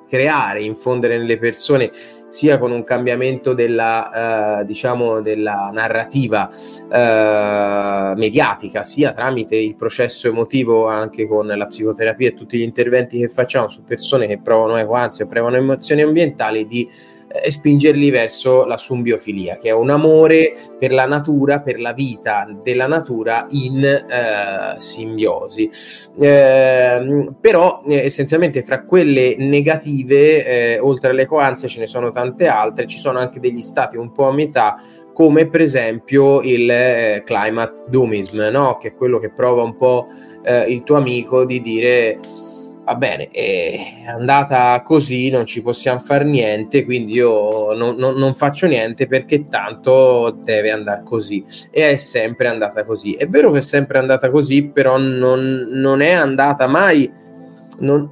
creare, infondere nelle persone sia con un cambiamento della, eh, diciamo, della narrativa eh, mediatica, sia tramite il processo emotivo anche con la psicoterapia e tutti gli interventi che facciamo su persone che provano equanzia o provano emozioni ambientali di e spingerli verso la sumbiofilia, che è un amore per la natura, per la vita della natura in eh, simbiosi. Eh, però eh, essenzialmente fra quelle negative, eh, oltre alle coanze, ce ne sono tante altre, ci sono anche degli stati un po' a metà come per esempio il eh, climate doomism, no? che è quello che prova un po' eh, il tuo amico di dire va bene, è andata così, non ci possiamo fare niente, quindi io non, non, non, faccio niente perché tanto deve andare così. E è sempre andata così. È vero che è sempre andata così, però non, non è andata mai, non,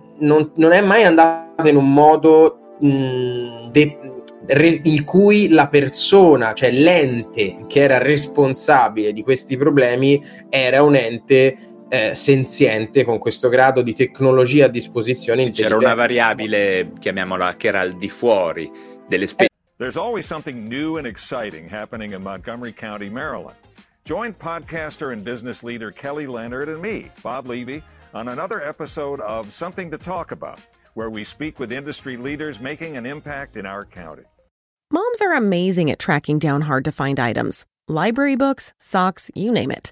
è mai andata in un modo mh, de, re, in cui la persona, cioè l'ente che era responsabile di questi problemi, era un ente eh, senziente con questo grado di tecnologia a disposizione. C'era una variabile, chiamiamola, che era al di fuori delle spese. There's always something new and exciting happening in Montgomery County, Maryland. Join podcaster and business leader Kelly Leonard and me, Bob Levy, on another episode of Something to Talk About, where we speak with industry leaders making an impact in our county. Moms are amazing at tracking down hard to find items library books, socks, you name it.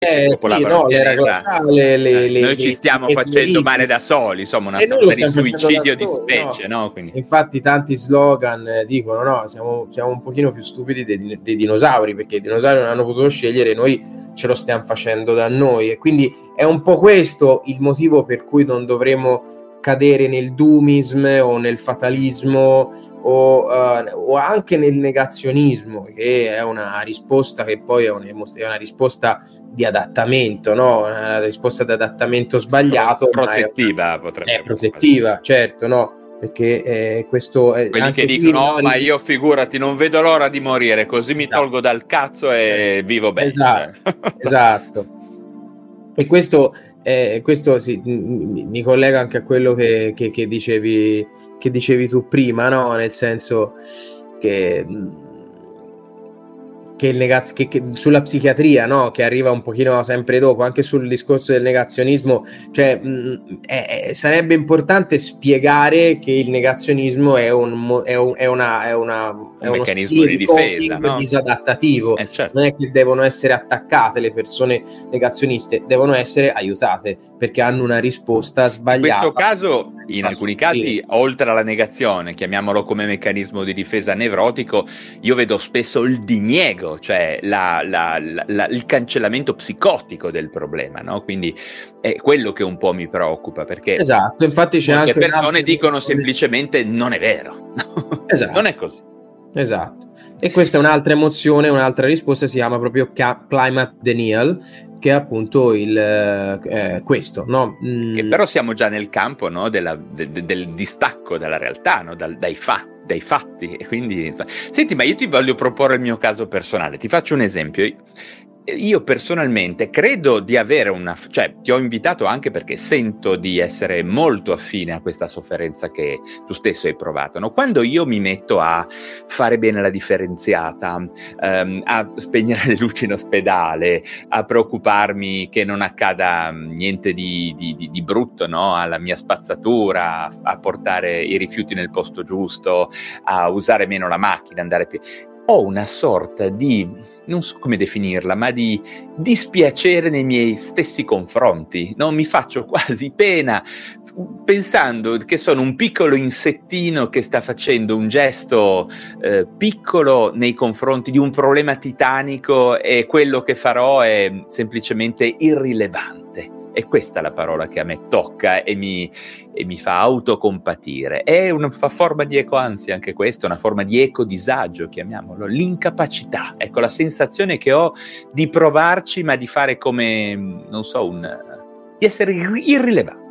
Eh, sì, no, le, le, le, le, Noi ci stiamo facendo male da soli, insomma, una sorta di suicidio di specie, no? no? Infatti tanti slogan eh, dicono, no, siamo, siamo un pochino più stupidi dei, dei, dinosauri, perché i dinosauri non hanno potuto scegliere, noi ce lo stiamo facendo da noi. E quindi è un po' questo il motivo per cui non dovremmo cadere nel doomism o nel fatalismo o, uh, o, anche nel negazionismo, che è una risposta che poi è una, è una risposta di adattamento, no? una risposta di adattamento sbagliato. Protettiva è, potrebbe È protettiva, certo, no? Perché eh, questo è quelli che dicono: no, ma io figurati, non vedo l'ora di morire, così mi esatto. tolgo dal cazzo e vivo bene. Esatto, esatto. E questo, eh, questo sì, mi collega anche a quello che, che, che dicevi che dicevi tu prima, no? Nel senso che che, il negaz- che, che sulla psichiatria, no? che arriva un pochino sempre dopo, anche sul discorso del negazionismo, cioè mh, è, sarebbe importante spiegare che il negazionismo è, un, è, un, è una, è, una, è un meccanismo di difesa no? disadattativo, eh, certo. non è che devono essere attaccate le persone negazioniste, devono essere aiutate perché hanno una risposta sbagliata. In questo caso, in alcuni casi, oltre alla negazione, chiamiamolo come meccanismo di difesa nevrotico, io vedo spesso il diniego cioè la, la, la, il cancellamento psicotico del problema, no? Quindi è quello che un po' mi preoccupa perché esatto, infatti c'è anche persone dicono semplicemente non è vero, esatto. non è così. Esatto. E questa è un'altra emozione, un'altra risposta, si chiama proprio climate denial, che è appunto il, eh, questo. No? Mm. Che però siamo già nel campo no? Della, de, de, del distacco dalla realtà, no? Dal, dai, fatti, dai fatti. E quindi... Senti, ma io ti voglio proporre il mio caso personale. Ti faccio un esempio io personalmente credo di avere una, cioè ti ho invitato anche perché sento di essere molto affine a questa sofferenza che tu stesso hai provato. No? Quando io mi metto a fare bene la differenziata, ehm, a spegnere le luci in ospedale, a preoccuparmi che non accada niente di, di, di, di brutto no? alla mia spazzatura, a portare i rifiuti nel posto giusto, a usare meno la macchina, andare più ho una sorta di, non so come definirla, ma di dispiacere nei miei stessi confronti. No? Mi faccio quasi pena pensando che sono un piccolo insettino che sta facendo un gesto eh, piccolo nei confronti di un problema titanico e quello che farò è semplicemente irrilevante. E questa è la parola che a me tocca e mi, e mi fa autocompatire. È una forma di ecoansia anche questa, una forma di ecodisagio, chiamiamolo, l'incapacità. Ecco, la sensazione che ho di provarci, ma di fare come, non so, un, di essere irrilevante.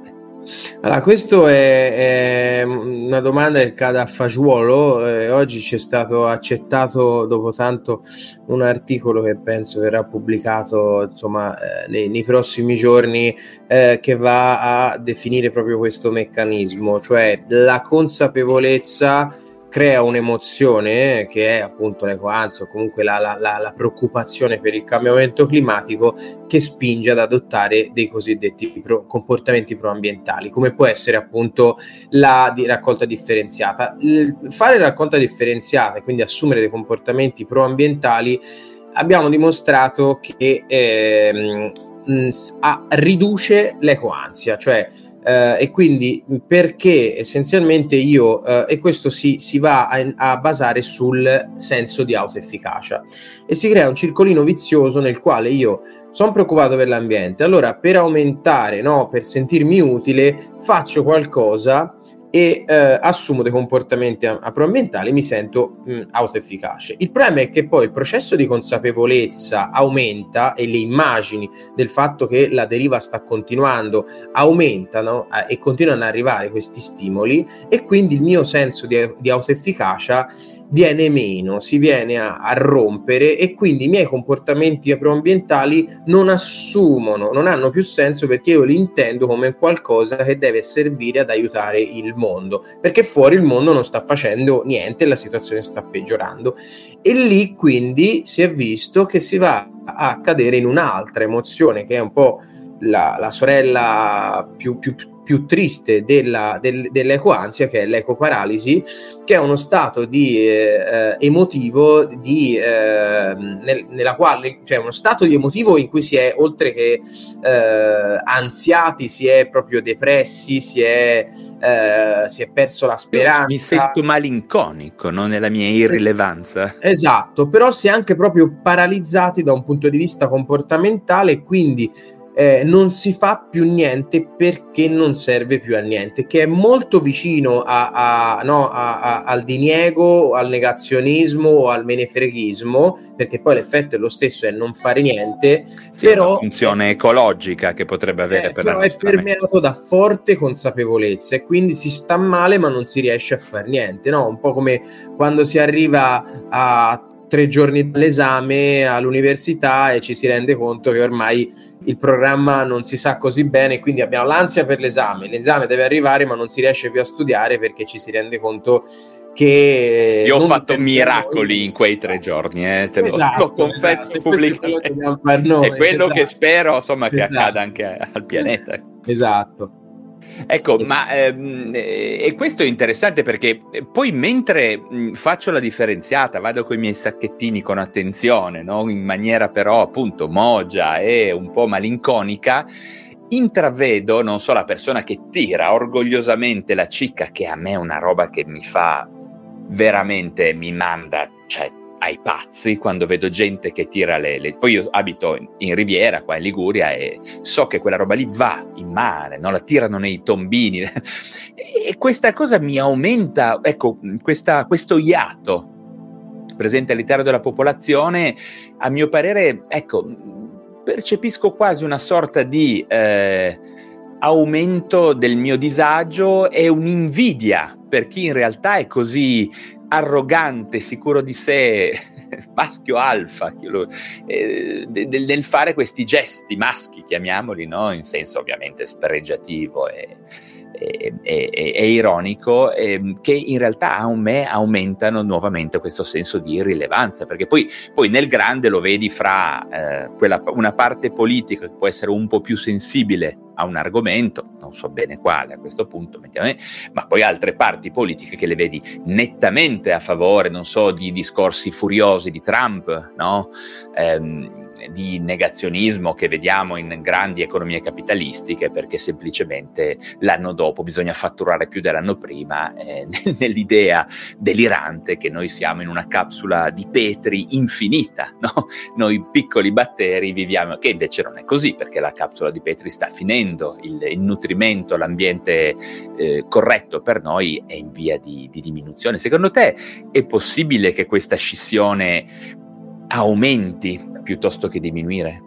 Allora, questa è, è, una domanda che cade a fagiolo. Eh, oggi ci è stato accettato dopo tanto un articolo che penso verrà pubblicato insomma, eh, nei, nei, prossimi giorni eh, che va a definire proprio questo meccanismo, cioè la consapevolezza crea un'emozione che è appunto l'ecoanza o comunque la, la, la, la, preoccupazione per il cambiamento climatico che spinge ad adottare dei cosiddetti pro, comportamenti proambientali, come può essere appunto la di raccolta differenziata. Fare raccolta differenziata e quindi assumere dei comportamenti proambientali abbiamo dimostrato che eh, mh, a, riduce l'ecoansia, cioè Uh, e quindi perché essenzialmente io, uh, e questo si, si va a, a, basare sul senso di autoefficacia. E si crea un circolino vizioso nel quale io sono preoccupato per l'ambiente, allora per aumentare, no, per sentirmi utile, faccio qualcosa e eh, assumo dei comportamenti agroambientali mi sento mh, autoefficace. Il problema è che poi il processo di consapevolezza aumenta e le immagini del fatto che la deriva sta continuando aumentano eh, e continuano ad arrivare questi stimoli e quindi il mio senso di, di autoefficacia viene meno, si viene a, a, rompere e quindi i miei comportamenti proambientali non assumono, non hanno più senso perché io li intendo come qualcosa che deve servire ad aiutare il mondo, perché fuori il mondo non sta facendo niente la situazione sta peggiorando. E lì quindi si è visto che si va a cadere in un'altra emozione che è un po' la, la sorella più, più più triste della, del, dell'ecoansia, che è l'ecoparalisi, che è uno stato di, eh, emotivo di, eh, nel, nella quale, cioè uno stato di emotivo in cui si è, oltre che eh, ansiati, si è proprio depressi, si è, eh, si è perso la speranza. Mi sento malinconico, non nella mia irrilevanza. Esatto, però si è anche proprio paralizzati da un punto di vista comportamentale e quindi eh, non si fa più niente perché non serve più a niente, che è molto vicino a, a, no, a, al diniego, al negazionismo o al menefreghismo, perché poi l'effetto è lo stesso, è non fare niente, sì, però una funzione ecologica che potrebbe avere eh, per però la è permeato da forte consapevolezza e quindi si sta male ma non si riesce a fare niente, no? Un po' come quando si arriva a tre giorni dall'esame all'università e ci si rende conto che ormai il programma non si sa così bene, quindi abbiamo l'ansia per l'esame, l'esame deve arrivare ma non si riesce più a studiare perché ci si rende conto che... Io ho fatto miracoli noi. in quei tre giorni, eh, te esatto, lo, confesso esatto, pubblicamente. È quello esatto. che spero insomma che accada esatto. anche al pianeta. Esatto. Ecco, ma ehm, eh, e questo è interessante perché poi mentre faccio la differenziata, vado con i miei sacchettini con attenzione, no? in maniera però appunto mogia e un po' malinconica, intravedo non so la persona che tira orgogliosamente la cicca, che a me è una roba che mi fa veramente, mi manda, cioè ai pazzi quando vedo gente che tira le, le... Poi io abito in, in, Riviera, qua in Liguria, e so che quella roba lì va in mare, no? la tirano nei tombini. e questa cosa mi aumenta, ecco, questa, questo iato presente all'interno della popolazione, a mio parere, ecco, percepisco quasi una sorta di... Eh, aumento del mio disagio e un'invidia per chi in realtà è così arrogante, sicuro di sé, maschio alfa, eh, nel fare questi gesti maschi, chiamiamoli, no? in senso ovviamente spregiativo e, e, e, e ironico, eh, che in realtà a me aumentano nuovamente questo senso di irrilevanza, perché poi, poi nel grande lo vedi fra eh, quella, una parte politica che può essere un po' più sensibile a un argomento, non so bene quale a questo punto, ma poi altre parti politiche che le vedi nettamente a favore, non so, di discorsi furiosi di Trump, no? Ehm, di negazionismo che vediamo in grandi economie capitalistiche perché semplicemente l'anno dopo bisogna fatturare più dell'anno prima eh, nell'idea delirante che noi siamo in una capsula di petri infinita, no? noi piccoli batteri viviamo, che invece non è così perché la capsula di petri sta finendo, il, il nutrimento, l'ambiente eh, corretto per noi è in via di, di diminuzione. Secondo te è possibile che questa scissione aumenti piuttosto che diminuire?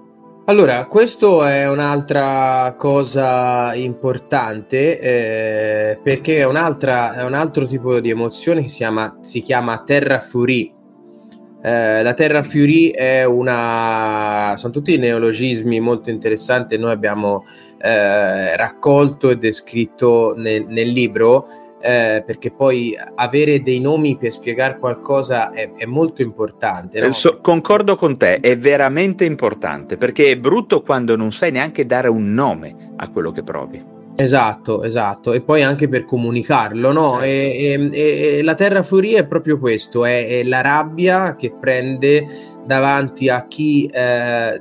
Allora, questo è un'altra cosa importante eh, perché è, è, un altro tipo di emozione che si chiama, si chiama terra fury. Eh, la terra fury è una. sono tutti neologismi molto interessanti. Noi abbiamo eh, raccolto e descritto nel, nel libro eh, perché poi avere dei nomi per spiegare qualcosa è, è molto importante. No? So, concordo con te, è veramente importante perché è brutto quando non sai neanche dare un nome a quello che provi. Esatto, esatto, e poi anche per comunicarlo, no? Certo. E, e, e, la terra furia è proprio questo, è, è la rabbia che prende davanti a chi, eh,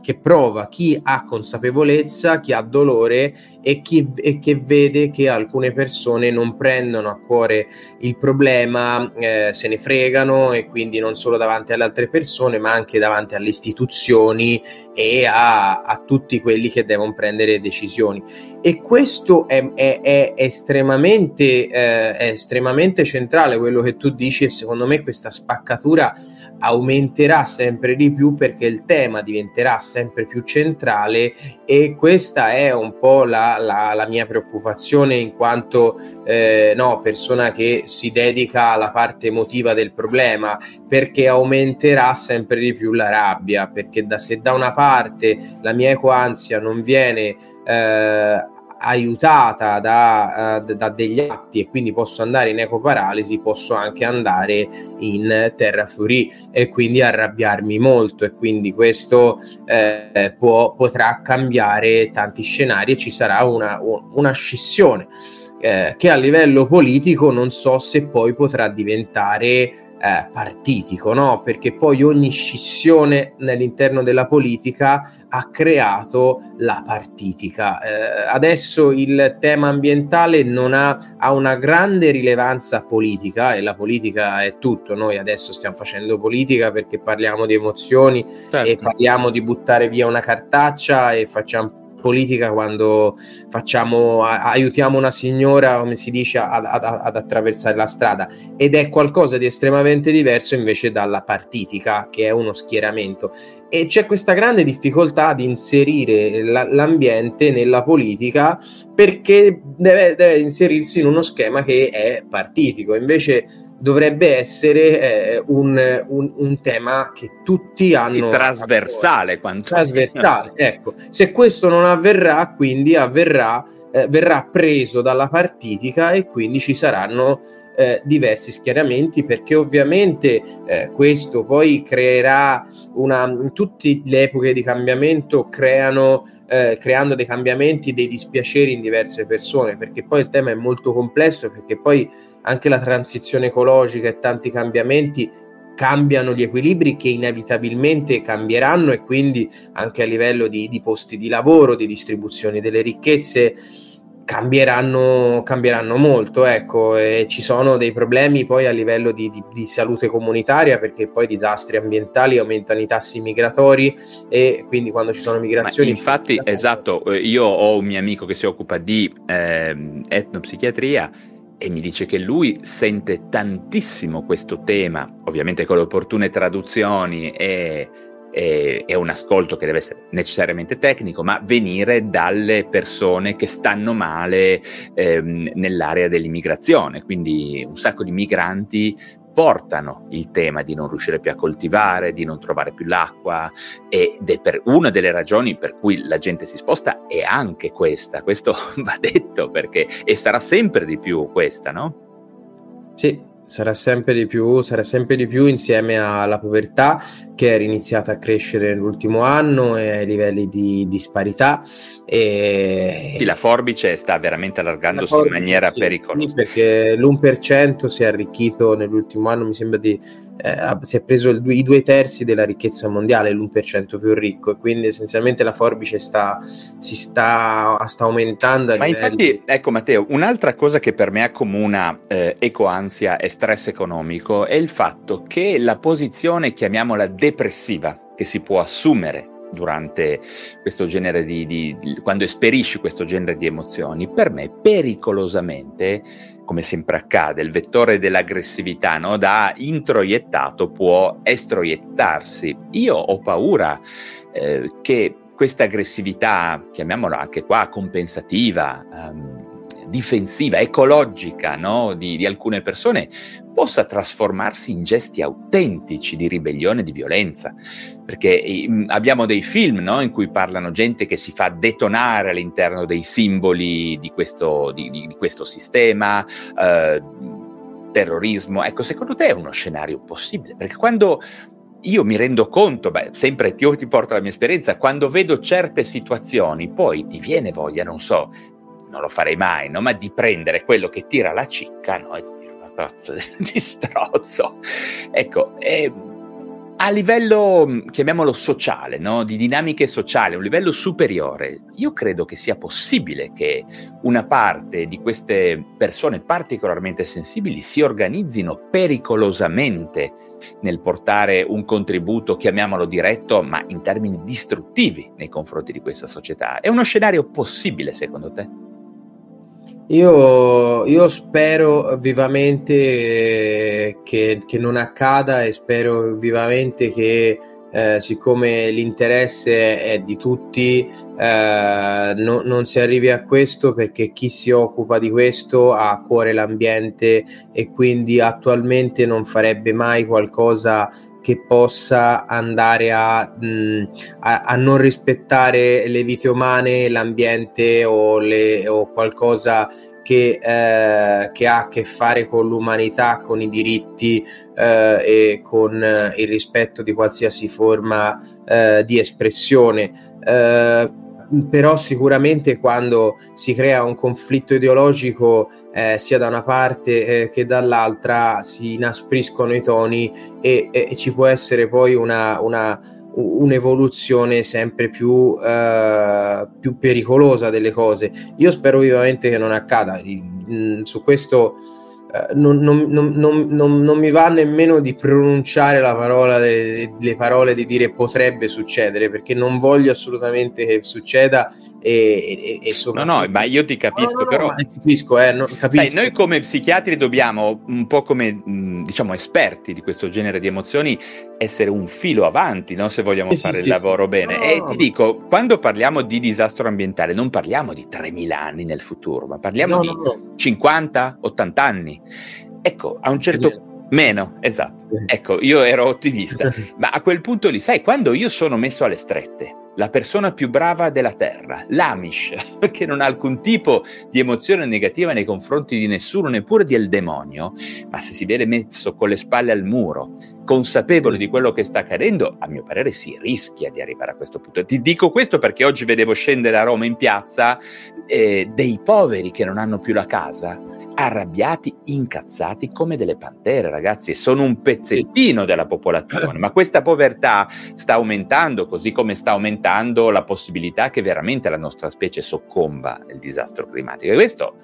che prova, chi ha consapevolezza, chi ha dolore e, chi, e che vede che alcune persone non prendono a cuore il problema, eh, se ne fregano e quindi non solo davanti alle altre persone ma anche davanti alle istituzioni e a, a tutti quelli che devono prendere decisioni. E questo è, è, è, estremamente, eh, è estremamente centrale quello che tu dici e secondo me questa spaccatura aumenterà sempre di più perché il tema diventerà sempre più centrale e questa è un po' la, la, la mia preoccupazione in quanto eh, no, persona che si dedica alla parte emotiva del problema perché aumenterà sempre di più la rabbia perché da, se da una parte la mia ecoansia non viene eh, aiutata da, uh, da, degli atti e quindi posso andare in ecoparalisi, posso anche andare in terra fury e quindi arrabbiarmi molto e quindi questo eh, può, potrà cambiare tanti scenari e ci sarà una, una scissione eh, che a livello politico non so se poi potrà diventare eh, partitico, no? perché poi ogni scissione all'interno della politica ha creato la partitica. Eh, adesso il tema ambientale non ha, ha, una grande rilevanza politica e la politica è tutto. Noi adesso stiamo facendo politica perché parliamo di emozioni certo. e parliamo di buttare via una cartaccia e facciamo politica quando facciamo, aiutiamo una signora, come si dice, ad, ad, ad, attraversare la strada ed è qualcosa di estremamente diverso invece dalla partitica, che è uno schieramento. E c'è questa grande difficoltà di inserire la, l'ambiente nella politica perché deve, deve inserirsi in uno schema che è partitico. Invece dovrebbe essere eh, un, un, un, tema che tutti hanno... trasversale, quanto Trasversale, ecco. Se questo non avverrà, quindi avverrà, eh, verrà preso dalla partitica e quindi ci saranno eh, diversi schieramenti perché ovviamente eh, questo poi creerà una... Tutte le epoche di cambiamento creano eh, creando dei cambiamenti, dei dispiaceri in diverse persone, perché poi il tema è molto complesso, perché poi anche la transizione ecologica e tanti cambiamenti cambiano gli equilibri che inevitabilmente cambieranno e quindi anche a livello di, di posti di lavoro, di distribuzione delle ricchezze cambieranno, cambieranno molto, ecco, e ci sono dei problemi poi a livello di, di, di, salute comunitaria perché poi disastri ambientali aumentano i tassi migratori e quindi quando ci sono migrazioni... Ma infatti, esatto, eh, io ho un mio amico che si occupa di eh, etnopsichiatria e mi dice che lui sente tantissimo questo tema, ovviamente con le opportune traduzioni e è un ascolto che deve essere necessariamente tecnico, ma venire dalle persone che stanno male ehm, nell'area dell'immigrazione. Quindi un sacco di migranti portano il tema di non riuscire più a coltivare, di non trovare più l'acqua ed è per una delle ragioni per cui la gente si sposta è anche questa, questo va detto perché e sarà sempre di più questa, no? Sì, sarà sempre di più, sarà sempre di più insieme alla povertà che era iniziata a crescere nell'ultimo anno e ai livelli di disparità. E... Sì, la forbice sta veramente allargandosi in maniera sì, pericolosa. Sì, perché l'1% si è arricchito nell'ultimo anno, mi sembra di eh, si è preso il, i due terzi della ricchezza mondiale, l'1% più ricco, e quindi essenzialmente la forbice sta, si sta, sta aumentando. Ma infatti, ecco Matteo, un'altra cosa che per me accomuna eh, ecoansia e stress economico è il fatto che la posizione, chiamiamola depressiva, che si può assumere durante questo genere di, di, quando esperisci questo genere di emozioni, per me pericolosamente come sempre accade, il vettore dell'aggressività no? da introiettato può estroiettarsi. Io ho paura eh, che questa aggressività, chiamiamola anche qua compensativa, um, difensiva, ecologica no? di, di, alcune persone possa trasformarsi in gesti autentici di ribellione, di violenza. Perché eh, abbiamo dei film no? in cui parlano gente che si fa detonare all'interno dei simboli di questo, di, di questo sistema. Eh, terrorismo, ecco, secondo te è uno scenario possibile? Perché quando io mi rendo conto, beh, sempre io ti porto la mia esperienza, quando vedo certe situazioni, poi ti viene voglia, non so, non lo farei mai, no? ma di prendere quello che tira la cicca no? e di cazzo di strozzo. Ecco, eh, a livello, mm, chiamiamolo sociale, no? di dinamiche sociali, un livello superiore, io credo che sia possibile che una parte di queste persone particolarmente sensibili si organizzino pericolosamente nel portare un contributo, chiamiamolo diretto, ma in termini distruttivi nei confronti di questa società. È uno scenario possibile secondo te? Io, io spero vivamente che, che, non accada e spero vivamente che eh, siccome l'interesse è di tutti, eh, no, non si arrivi a questo perché chi si occupa di questo ha a cuore l'ambiente e quindi attualmente non farebbe mai qualcosa che possa andare a, mh, a, a, non rispettare le vite umane, l'ambiente o, le, o qualcosa che, eh, che, ha a che fare con l'umanità, con i diritti eh, e con eh, il rispetto di qualsiasi forma eh, di espressione. Eh, però sicuramente quando si crea un conflitto ideologico eh, sia da una parte eh, che dall'altra si inaspriscono i toni e, e ci può essere poi una, una, un'evoluzione sempre più, eh, più, pericolosa delle cose. Io spero vivamente che non accada. Su questo non, non, non, non, mi va nemmeno di pronunciare la parola, le, le parole di dire potrebbe succedere, perché non voglio assolutamente che succeda e, e, e no, no, ma io ti capisco, no, no, però. capisco, eh, no, capisco. Sai, noi come psichiatri dobbiamo, un po' come diciamo esperti di questo genere di emozioni, essere un filo avanti, no? se vogliamo sì, fare sì, il sì, lavoro bene. E ti dico, quando parliamo di disastro ambientale, non parliamo di 3.000 anni nel futuro, ma parliamo di 50, 80 anni. Ecco, a un certo Meno, esatto. Ecco, io ero ottimista, ma a quel punto lì, sai, quando io sono messo alle strette, la persona più brava della Terra, l'Amish, che non ha alcun tipo di emozione negativa nei confronti di nessuno, neppure del demonio, ma se si viene messo con le spalle al muro, consapevole di quello che sta accadendo, a mio parere si rischia di arrivare a questo punto. Ti dico questo perché oggi vedevo scendere a Roma in piazza eh, dei poveri che non hanno più la casa arrabbiati, incazzati come delle pantere, ragazzi, sono un pezzettino della popolazione, ma questa povertà sta aumentando, così come sta aumentando la possibilità che veramente la nostra specie soccomba al disastro climatico. E questo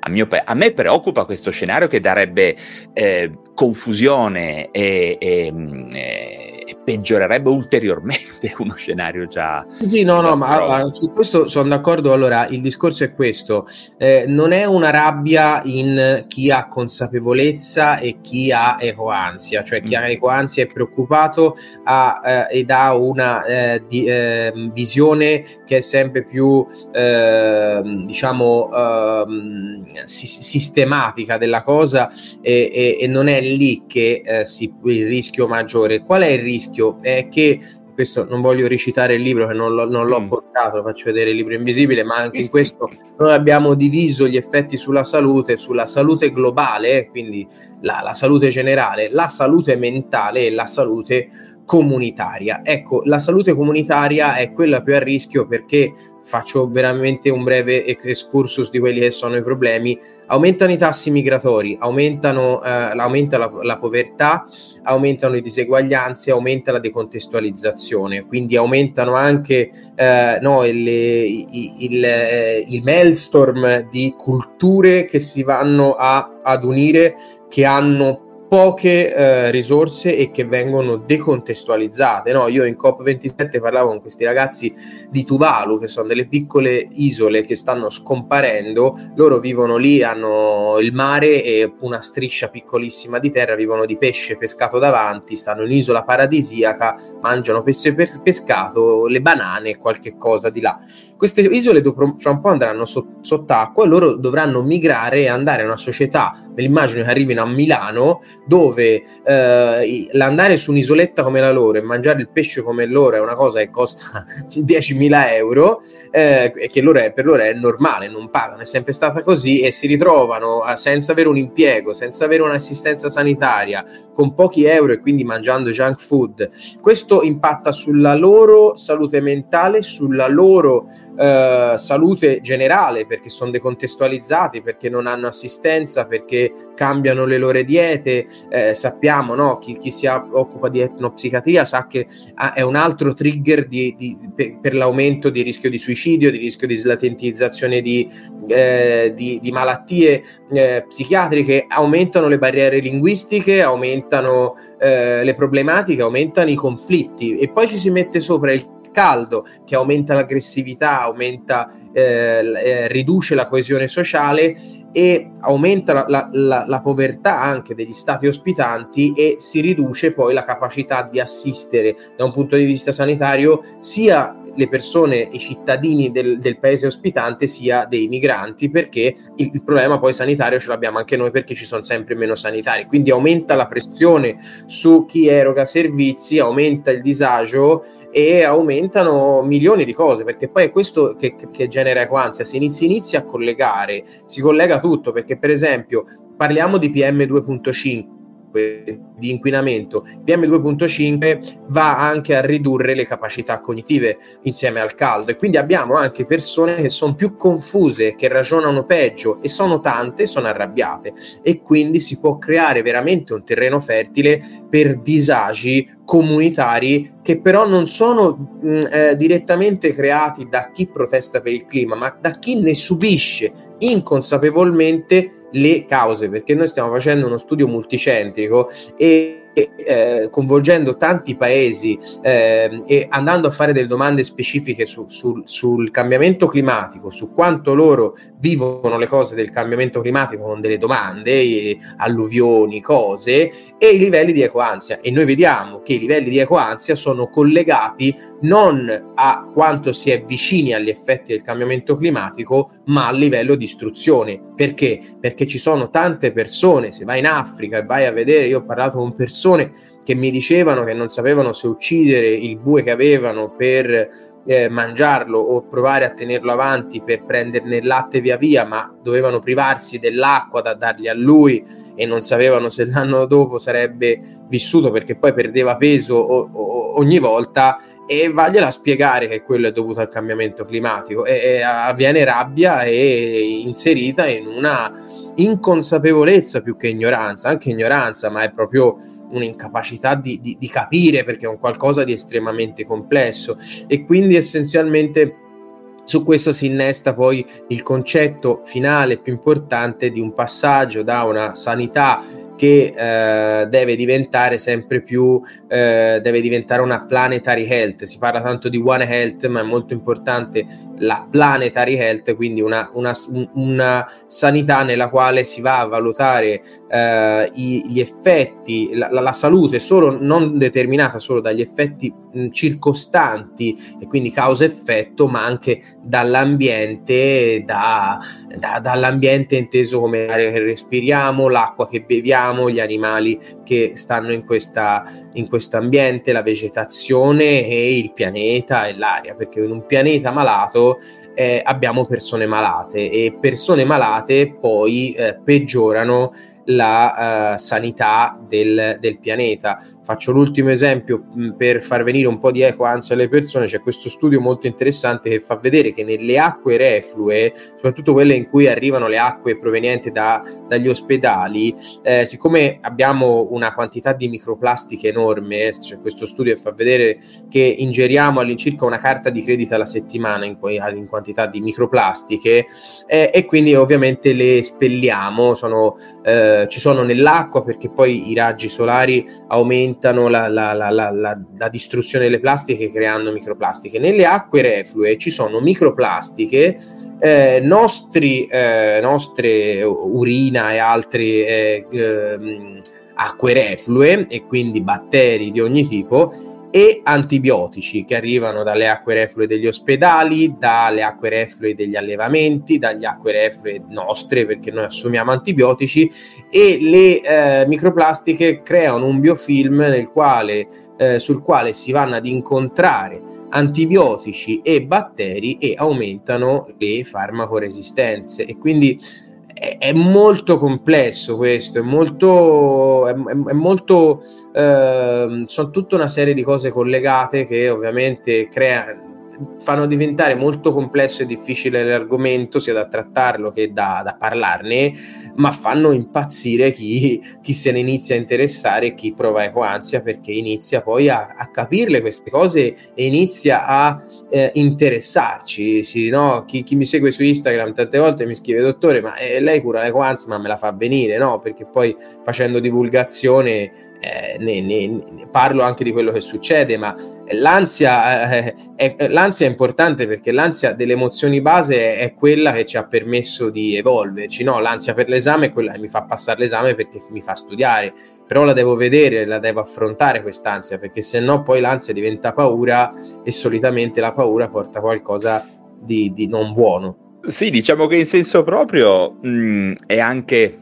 a, mio, a, me preoccupa questo scenario che darebbe eh, confusione e, e, mm, e, peggiorerebbe ulteriormente uno scenario già. Sì, no, no, ma, ma, su questo sono d'accordo. Allora, il discorso è questo: eh, non è una rabbia in chi ha consapevolezza e chi ha ecoansia, cioè chi mm. ha ecoansia è preoccupato ha, eh, ed ha una eh, di, ehm, visione che è sempre più, ehm, diciamo, ehm, sistematica della cosa e, e, e non è lì che eh, si, il rischio maggiore. Qual è il rischio? È che questo non voglio recitare il libro che non l'ho, non l'ho mm. portato, faccio vedere il libro invisibile, ma anche in questo noi abbiamo diviso gli effetti sulla salute, sulla salute globale, quindi la, la salute generale, la salute mentale e la salute comunitaria. Ecco, la salute comunitaria è quella più a rischio perché faccio veramente un breve excursus di quelli che sono i problemi. Aumentano i tassi migratori, aumentano, eh, aumenta la, la, povertà, aumentano le diseguaglianze, aumenta la decontestualizzazione, quindi aumentano anche eh, no, il, il, il, eh, il maelstrom di culture che si vanno a, ad unire, che hanno poche eh, risorse e che vengono decontestualizzate. No? Io in COP27 parlavo con questi ragazzi di Tuvalu, che sono delle piccole isole che stanno scomparendo, loro vivono lì, hanno il mare e una striscia piccolissima di terra, vivono di pesce pescato davanti, stanno in isola paradisiaca, mangiano pesce pescato, le banane e qualche cosa di là. Queste isole dopo, fra un po' andranno so- sott'acqua e loro dovranno migrare e andare a una società, me l'immagino che arrivino a Milano, dove eh, l'andare su un'isoletta come la loro e mangiare il pesce come loro è una cosa che costa 10.000 euro eh, e che loro è, per loro è normale, non pagano, è sempre stata così e si ritrovano eh, senza avere un impiego, senza avere un'assistenza sanitaria, con pochi euro e quindi mangiando junk food. Questo impatta sulla loro salute mentale, sulla loro eh, salute generale perché sono decontestualizzati, perché non hanno assistenza, perché cambiano le loro diete eh, sappiamo, no? chi, chi, si occupa di etnopsichiatria sa che ah, è un altro trigger di, di, per, l'aumento di rischio di suicidio, di rischio di slatentizzazione di, eh, di malattie eh, psichiatriche, aumentano le barriere linguistiche, aumentano eh, le problematiche, aumentano i conflitti e poi ci si mette sopra il caldo che aumenta l'aggressività, aumenta, eh, eh, riduce la coesione sociale e aumenta la, la, la, la, povertà anche degli stati ospitanti e si riduce poi la capacità di assistere da un punto di vista sanitario sia le persone, i cittadini del, del paese ospitante, sia dei migranti, perché il, il, problema poi sanitario ce l'abbiamo anche noi perché ci sono sempre meno sanitari. Quindi aumenta la pressione su chi eroga servizi, aumenta il disagio e aumentano milioni di cose perché poi è questo che, che genera equansia si inizia, inizia a collegare si collega tutto perché per esempio parliamo di PM2.5 di inquinamento, PM2.5 va anche a ridurre le capacità cognitive insieme al caldo. E quindi abbiamo anche persone che sono più confuse, che ragionano peggio e sono tante, sono arrabbiate. E quindi si può creare veramente un terreno fertile per disagi comunitari che però non sono mh, eh, direttamente creati da chi protesta per il clima, ma da chi ne subisce inconsapevolmente le cause, perché noi stiamo facendo uno studio multicentrico e eh, coinvolgendo tanti paesi eh, e andando a fare delle domande specifiche su, su, sul cambiamento climatico, su quanto loro vivono le cose del cambiamento climatico con delle domande, alluvioni, cose e i livelli di ecoansia. E noi vediamo che i livelli di ecoansia sono collegati non a quanto si è vicini agli effetti del cambiamento climatico, ma a livello di istruzione. Perché? Perché ci sono tante persone, se vai in Africa e vai a vedere, io ho parlato con persone, che mi dicevano che non sapevano se uccidere il bue che avevano per eh, mangiarlo o provare a tenerlo avanti per prenderne il latte via via, ma dovevano privarsi dell'acqua da dargli a lui e non sapevano se l'anno dopo sarebbe vissuto perché poi perdeva peso o, o, ogni volta e vagliela a spiegare che quello è dovuto al cambiamento climatico. E, e avviene rabbia e inserita in una inconsapevolezza più che ignoranza, anche ignoranza, ma è proprio un'incapacità di, di, di capire perché è un qualcosa di estremamente complesso. E quindi essenzialmente su questo si innesta poi il concetto finale più importante di un passaggio da una sanità che eh, deve diventare sempre più, eh, deve diventare una planetary health. Si parla tanto di One Health, ma è molto importante la planetary health, quindi una, una, una sanità nella quale si va a valutare eh, gli effetti, la, la, salute solo non determinata solo dagli effetti mh, circostanti e quindi causa-effetto, ma anche dall'ambiente, da, da, dall'ambiente inteso come l'aria che respiriamo, l'acqua che beviamo, gli animali che stanno in, questa, in questo ambiente, la vegetazione e il pianeta e l'aria, perché in un pianeta malato eh, abbiamo persone malate e persone malate poi eh, peggiorano la uh, sanità del, del, pianeta. Faccio l'ultimo esempio mh, per far venire un po' di eco ansia alle persone. C'è questo studio molto interessante che fa vedere che nelle acque reflue, soprattutto quelle in cui arrivano le acque provenienti da, dagli ospedali, eh, siccome abbiamo una quantità di microplastiche enorme, c'è questo studio che fa vedere che ingeriamo all'incirca una carta di credito alla settimana in, in quantità di microplastiche eh, e quindi ovviamente le espelliamo, sono eh, ci sono nell'acqua perché poi i raggi solari aumentano la, la, la, la, distruzione delle plastiche creando microplastiche. Nelle acque reflue ci sono microplastiche, eh, nostri, eh, nostre urina e altre eh, ehm, acque reflue e quindi batteri di ogni tipo e antibiotici che arrivano dalle acque reflue degli ospedali, dalle acque reflue degli allevamenti, dagli acque reflue nostre perché noi assumiamo antibiotici e le eh, microplastiche creano un biofilm nel quale, eh, sul quale si vanno ad incontrare antibiotici e batteri e aumentano le farmacoresistenze. E quindi è, molto complesso questo, è molto, è, è molto eh, sono tutta una serie di cose collegate che ovviamente crea, fanno diventare molto complesso e difficile l'argomento, sia da trattarlo che da, da parlarne, ma fanno impazzire chi, chi, se ne inizia a interessare e chi prova ecoansia perché inizia poi a, a capirle queste cose e inizia a eh, interessarci. Sì, no? chi, chi, mi segue su Instagram tante volte mi scrive, dottore, ma eh, lei cura l'ecoansia, ma me la fa venire, no? Perché poi facendo divulgazione eh, ne, ne, ne, parlo anche di quello che succede, ma l'ansia, eh, è, l'ansia è importante perché l'ansia delle emozioni base è quella che ci ha permesso di evolverci, no? L'ansia per l'esame è quella che mi fa passare l'esame perché mi fa studiare, però la devo vedere, la devo affrontare quest'ansia, perché se no poi l'ansia diventa paura e solitamente la paura porta qualcosa di, di non buono. Sì, diciamo che in senso proprio mh, mm, è anche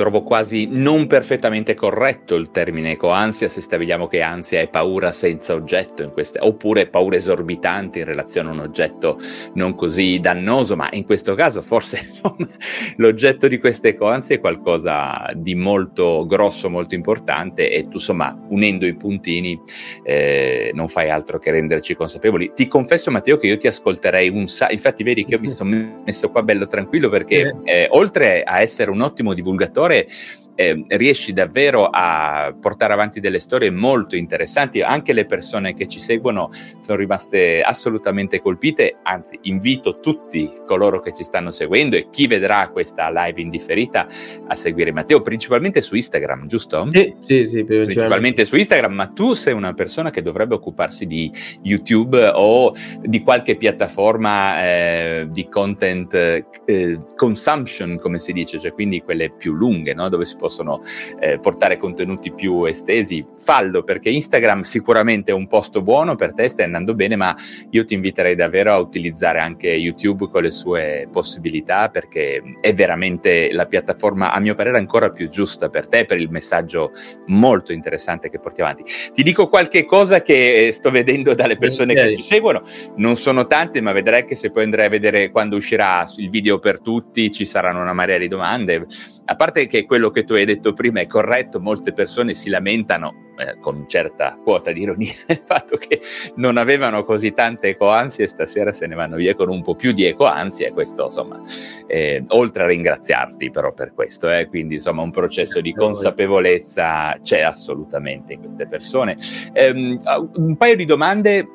trovo quasi non perfettamente corretto il termine ecoansia se stabiliamo che ansia è paura senza oggetto in queste, oppure paura esorbitante in relazione a un oggetto non così dannoso, ma in questo caso forse l'oggetto di queste ecoansie è qualcosa di molto grosso, molto importante e tu insomma unendo i puntini eh, non fai altro che renderci consapevoli. Ti confesso Matteo che io ti ascolterei un sacco, infatti vedi che io mi sono messo qua bello tranquillo perché eh, oltre a essere un ottimo divulgatore, errore eh, riesci davvero a portare avanti delle storie molto interessanti. Anche le persone che ci seguono sono rimaste assolutamente colpite. Anzi, invito tutti coloro che ci stanno seguendo e chi vedrà questa live indifferita a seguire Matteo, principalmente su Instagram, giusto? Sì, sì, sì principalmente. principalmente su Instagram. Ma tu sei una persona che dovrebbe occuparsi di YouTube o di qualche piattaforma eh, di content eh, consumption, come si dice, cioè quindi quelle più lunghe, no? dove si può possono eh, portare contenuti più estesi, fallo perché Instagram sicuramente è un posto buono per te, stai andando bene, ma io ti inviterei davvero a utilizzare anche YouTube con le sue possibilità perché è veramente la piattaforma, a mio parere, ancora più giusta per te, per il messaggio molto interessante che porti avanti. Ti dico qualche cosa che sto vedendo dalle persone okay. che ci seguono, non sono tante, ma vedrai che se poi andrai a vedere quando uscirà il video per tutti ci saranno una marea di domande a parte che quello che tu hai detto prima è corretto, molte persone si lamentano eh, con certa quota di ironia del fatto che non avevano così tante ecoansie e stasera se ne vanno via con un po' più di ecoansie e questo insomma, eh, oltre a ringraziarti però per questo, eh, quindi insomma un processo di consapevolezza c'è assolutamente in queste persone. Um, un paio di domande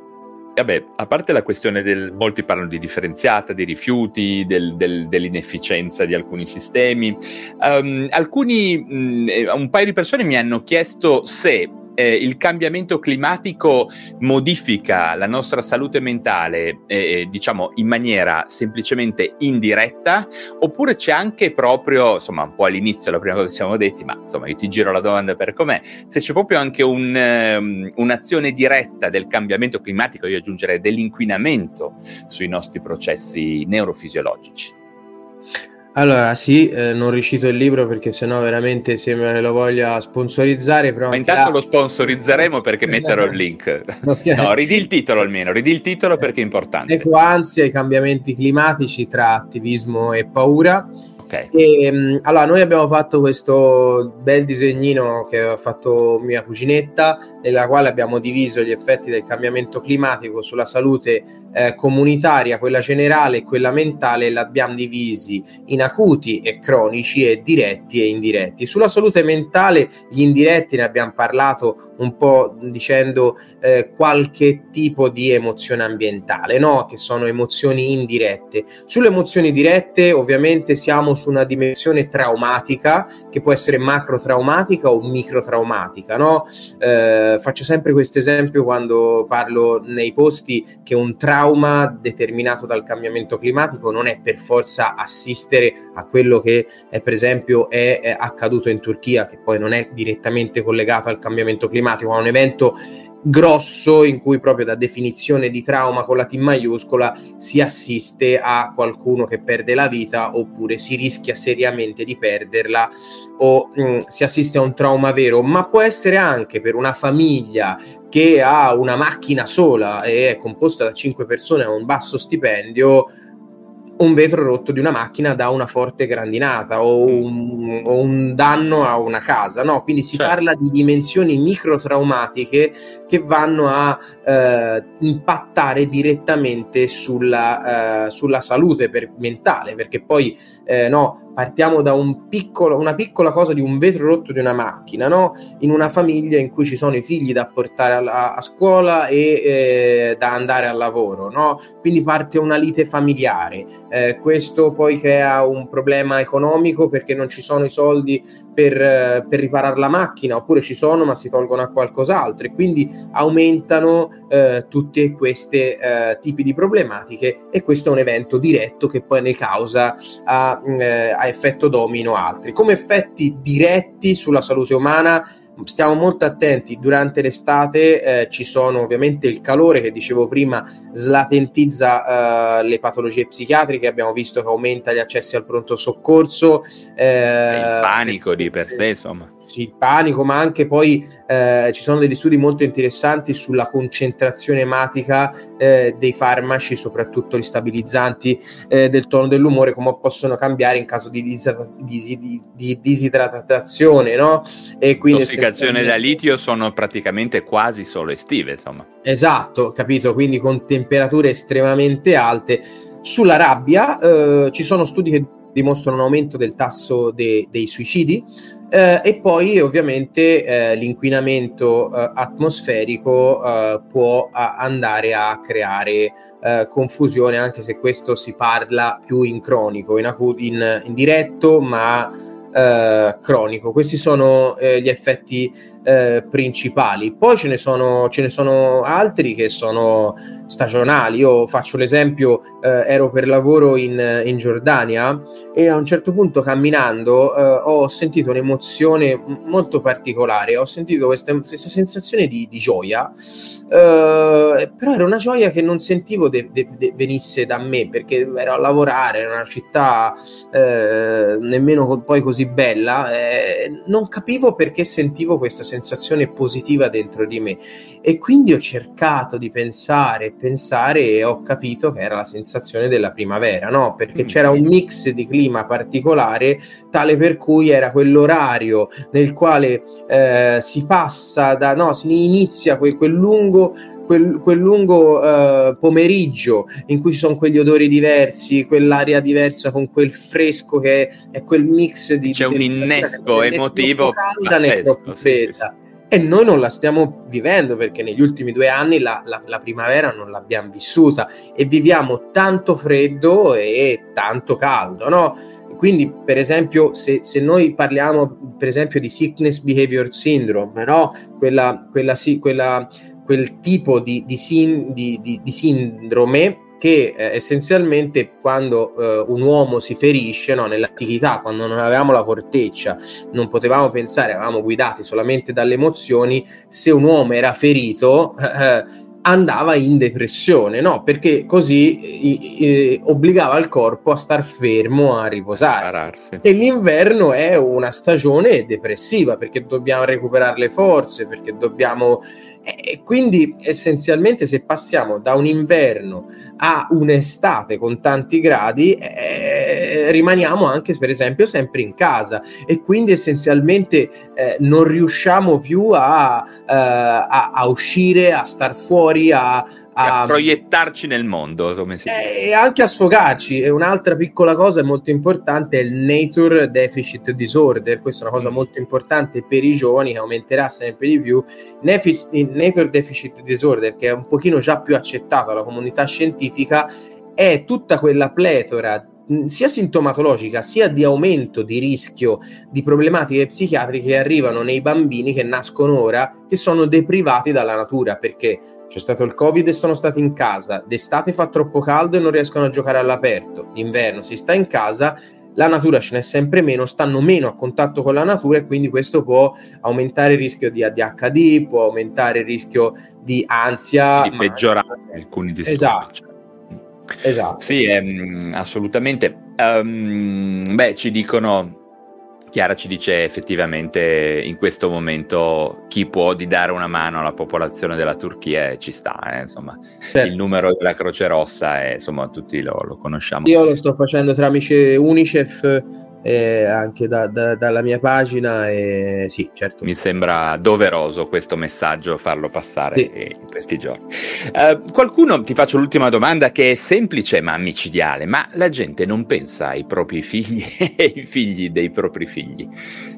Vabbè, a parte la questione del, molti parlano di differenziata, di rifiuti, del, del, dell'inefficienza di alcuni sistemi, um, alcuni, mh, eh, un paio di persone mi hanno chiesto se eh, il cambiamento climatico modifica la nostra salute mentale, eh, diciamo, in maniera semplicemente indiretta, oppure c'è anche proprio, insomma, un po' all'inizio la prima cosa che siamo detti, ma insomma, io ti giro la domanda per com'è, se c'è proprio anche un, um, un'azione diretta del cambiamento climatico, io aggiungerei dell'inquinamento sui nostri processi neurofisiologici. Allora, sì, eh, non ricito il libro perché sennò veramente sembra che lo voglia sponsorizzare. Ma intanto là... lo sponsorizzeremo perché metterò il link. Okay. No, ridi il titolo almeno, ridi il titolo perché è importante. Ecoansia, i cambiamenti climatici tra attivismo e paura. Okay. E, ehm, allora, noi abbiamo fatto questo bel disegnino che ha fatto mia cuginetta, nella quale abbiamo diviso gli effetti del cambiamento climatico sulla salute eh, comunitaria, quella generale e quella mentale, l'abbiamo divisi in acuti e cronici e diretti e indiretti. Sulla salute mentale, gli indiretti ne abbiamo parlato un po' dicendo eh, qualche tipo di emozione ambientale, no? che sono emozioni indirette. Sulle emozioni dirette, ovviamente, siamo su una dimensione traumatica che può essere macro traumatica o micro traumatica. No? Eh, faccio sempre questo esempio quando parlo nei posti che un trauma determinato dal cambiamento climatico non è per forza assistere a quello che è, per esempio è, è accaduto in Turchia, che poi non è direttamente collegato al cambiamento climatico, ma un evento grosso in cui proprio da definizione di trauma con la T maiuscola si assiste a qualcuno che perde la vita oppure si rischia seriamente di perderla o mh, mm, si assiste a un trauma vero, ma può essere anche per una famiglia che ha una macchina sola e è composta da cinque persone a un basso stipendio un vetro rotto di una macchina da una forte grandinata o un, o un danno a una casa, no? Quindi si certo. parla di dimensioni microtraumatiche che vanno a eh, impattare direttamente sulla, eh, sulla salute per, mentale, perché poi eh, no, partiamo da un piccolo, una piccola cosa di un vetro rotto di una macchina, no? in una famiglia in cui ci sono i figli da portare a, a scuola e eh, da andare al lavoro, no? quindi parte una lite familiare. Eh, questo poi crea un problema economico perché non ci sono i soldi per, eh, per riparare la macchina, oppure ci sono ma si tolgono a qualcos'altro e quindi aumentano eh, tutti questi eh, tipi di problematiche e questo è un evento diretto che poi ne causa a, eh, a effetto domino altri. Come effetti diretti sulla salute umana stiamo molto attenti. Durante l'estate eh, ci sono ovviamente il calore che dicevo prima slatentizza eh, le patologie psichiatriche. Abbiamo visto che aumenta gli accessi al pronto soccorso eh, il panico di per sé insomma sì, il panico, ma anche poi eh, ci sono degli studi molto interessanti sulla concentrazione ematica eh, dei farmaci, soprattutto gli stabilizzanti eh, del tono dell'umore, come possono cambiare in caso di, di, di, di disidratazione, no? E quindi Intossicazione da litio sono praticamente quasi solo estive, insomma. Esatto, capito? Quindi con temperature estremamente alte. Sulla rabbia eh, ci sono studi che dimostrano un aumento del tasso de- dei suicidi eh, e poi ovviamente eh, l'inquinamento eh, atmosferico eh, può a- andare a creare eh, confusione anche se questo si parla più in cronico, in, acu- in, in diretto ma eh, cronico. Questi sono gli effetti principali. Poi ce ne, sono, ce ne, sono, altri che sono stagionali. Io faccio l'esempio, eh, ero per lavoro in, in, Giordania e a un certo punto camminando eh, ho sentito un'emozione molto particolare, ho sentito questa, questa sensazione di, di gioia, eh, però era una gioia che non sentivo de, de, de venisse da me perché ero a lavorare in una città eh, nemmeno poi così bella, non capivo perché sentivo questa sensazione positiva dentro di me e quindi ho cercato di pensare, pensare e ho capito che era la sensazione della primavera, no? Perché mm. c'era un mix di clima particolare tale per cui era quell'orario nel quale eh, si passa da, no, si inizia quel, quel lungo Quel, quel, lungo uh, pomeriggio in cui ci sono quegli odori diversi, quell'aria diversa con quel fresco che è, quel mix di... C'è di un innesco emotivo. calda né troppo fredda. E noi non la stiamo vivendo perché negli ultimi due anni la, la, la, primavera non l'abbiamo vissuta e viviamo tanto freddo e tanto caldo, no? Quindi, per esempio, se, se noi parliamo per esempio di sickness behavior syndrome, no? quella, quella, sì, quella, quel tipo di, di, sin, di, di sindrome che eh, essenzialmente quando eh, un uomo si ferisce no, nell'antichità, quando non avevamo la corteccia, non potevamo pensare, eravamo guidati solamente dalle emozioni, se un uomo era ferito eh, andava in depressione, no? Perché così eh, obbligava il corpo a star fermo, a riposarsi. E l'inverno è una stagione depressiva perché dobbiamo recuperare le forze, perché dobbiamo e quindi essenzialmente se passiamo da un inverno a un'estate con tanti gradi, eh, rimaniamo anche per esempio sempre in casa. E quindi essenzialmente eh, non riusciamo più a, eh, a, a, uscire, a star fuori, a, a, a proiettarci nel mondo, come si dice. E anche a sfogarci. E un'altra piccola cosa molto importante è il Nature Deficit Disorder. Questa è una cosa mm. molto importante per i giovani che aumenterà sempre di più. Il Nature Deficit Disorder, che è un pochino già più accettato dalla comunità scientifica, è tutta quella pletora mm, sia sintomatologica sia di aumento di rischio di problematiche psichiatriche che arrivano nei bambini che nascono ora che sono deprivati dalla natura perché c'è stato il Covid e sono stati in casa. D'estate fa troppo caldo e non riescono a giocare all'aperto. D'inverno si sta in casa, la natura ce n'è sempre meno, stanno meno a contatto con la natura e quindi questo può aumentare il rischio di ADHD, può aumentare il rischio di ansia. Di peggiorare ma... alcuni disturbi. Esatto. Esatto. Sì, ehm, assolutamente. Um, beh, ci dicono Chiara ci dice effettivamente in questo momento chi può di dare una mano alla popolazione della Turchia ci sta, eh, insomma certo. il numero della Croce Rossa è, insomma tutti lo, lo conosciamo. Io lo sto facendo tramite Unicef eh, anche da, da, dalla mia pagina e sì, certo. Mi sembra doveroso questo messaggio farlo passare sì. in questi giorni. Uh, qualcuno, ti faccio l'ultima domanda che è semplice ma micidiale, ma la gente non pensa ai propri figli e ai figli dei propri figli?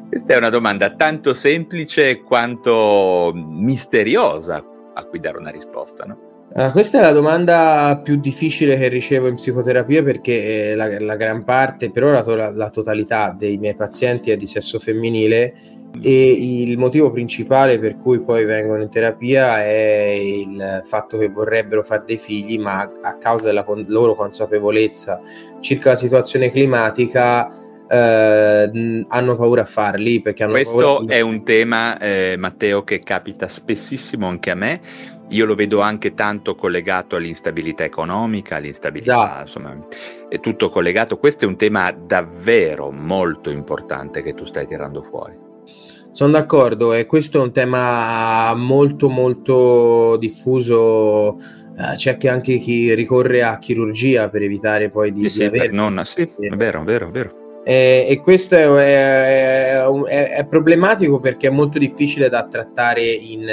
Questa è una domanda tanto semplice quanto misteriosa a cui dare una risposta, no? Uh, questa è la domanda più difficile che ricevo in psicoterapia perché la, la gran parte, per ora la, la, totalità dei miei pazienti è di sesso femminile e il motivo principale per cui poi vengono in terapia è il fatto che vorrebbero fare dei figli ma a causa della con- loro consapevolezza circa la situazione climatica eh, hanno paura a farli perché hanno questo paura è un tema eh, Matteo che capita spessissimo anche a me io lo vedo anche tanto collegato all'instabilità economica, all'instabilità, insomma, è tutto collegato. Questo è un tema davvero molto importante che tu stai tirando fuori. Sono d'accordo e questo è un tema molto molto diffuso. Uh, c'è anche chi ricorre a chirurgia per evitare poi di, sì, di avere... Non, sì, è vero, è vero, è vero. Eh, e questo è, è, è, è, problematico perché è molto difficile da trattare in,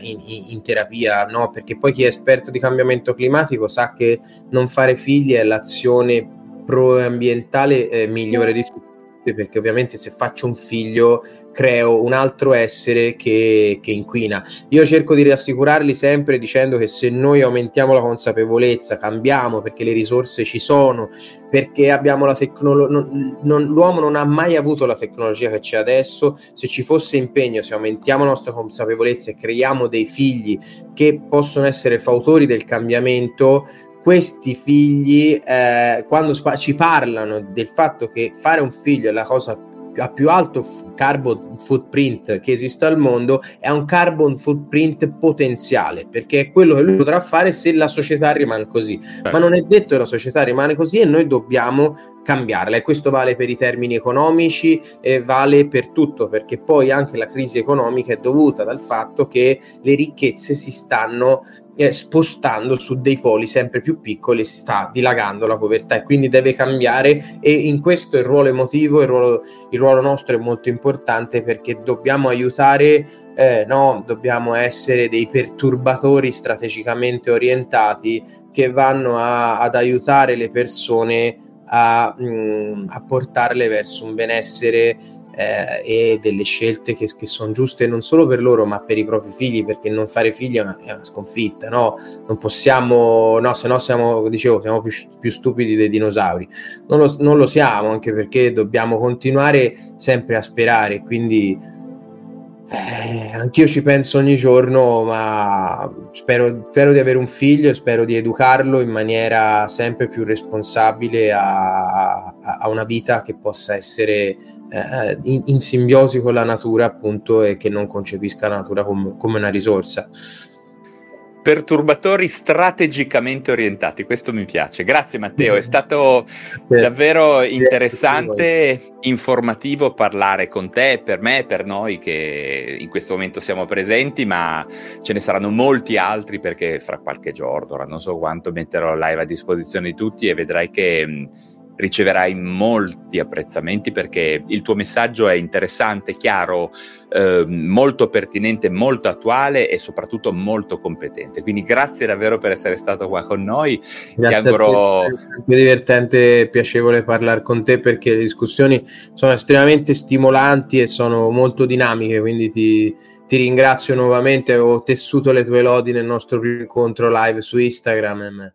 in, in, terapia, no? perché poi chi è esperto di cambiamento climatico sa che non fare figli è l'azione proambientale eh, migliore di tutti perché ovviamente se faccio un figlio creo un altro essere che, che, inquina. Io cerco di rassicurarli sempre dicendo che se noi aumentiamo la consapevolezza, cambiamo perché le risorse ci sono, perché abbiamo la tecnologia, l'uomo non ha mai avuto la tecnologia che c'è adesso, se ci fosse impegno, se aumentiamo la nostra consapevolezza e creiamo dei figli che possono essere fautori del cambiamento, questi figli, eh, quando spa- ci parlano del fatto che fare un figlio è la cosa a più alto carbon footprint che esiste al mondo è un carbon footprint potenziale perché è quello che lui potrà fare se la società rimane così. Ma non è detto che la società rimane così e noi dobbiamo cambiarla e questo vale per i termini economici e vale per tutto perché poi anche la crisi economica è dovuta dal fatto che le ricchezze si stanno eh, spostando su dei poli sempre più piccoli si sta dilagando la povertà e quindi deve cambiare. E in questo il ruolo emotivo, il ruolo, il ruolo nostro è molto importante perché dobbiamo aiutare, eh, no, dobbiamo essere dei perturbatori strategicamente orientati che vanno a, ad aiutare le persone a, mh, mm, a portarle verso un benessere eh, e delle scelte che, che sono giuste non solo per loro ma per i propri figli perché non fare figli è una, è una sconfitta no? non possiamo no se no siamo dicevo siamo più, più stupidi dei dinosauri non lo, non lo, siamo anche perché dobbiamo continuare sempre a sperare quindi eh, anch'io ci penso ogni giorno ma spero, spero di avere un figlio spero di educarlo in maniera sempre più responsabile a, a, a una vita che possa essere eh, in, in, simbiosi con la natura appunto e che non concepisca la natura com- come una risorsa. Perturbatori strategicamente orientati, questo mi piace. Grazie Matteo, è stato davvero interessante, informativo parlare con te, per me, per noi che in questo momento siamo presenti, ma ce ne saranno molti altri perché fra qualche giorno, ora non so quanto metterò live a disposizione di tutti e vedrai che riceverai molti apprezzamenti perché il tuo messaggio è interessante, chiaro, eh, molto pertinente, molto attuale e soprattutto molto competente. Quindi grazie davvero per essere stato qua con noi. Grazie Ti auguro... È divertente e piacevole parlare con te perché le discussioni sono estremamente stimolanti e sono molto dinamiche, quindi ti, ti ringrazio nuovamente. Ho tessuto le tue lodi nel nostro primo incontro live su Instagram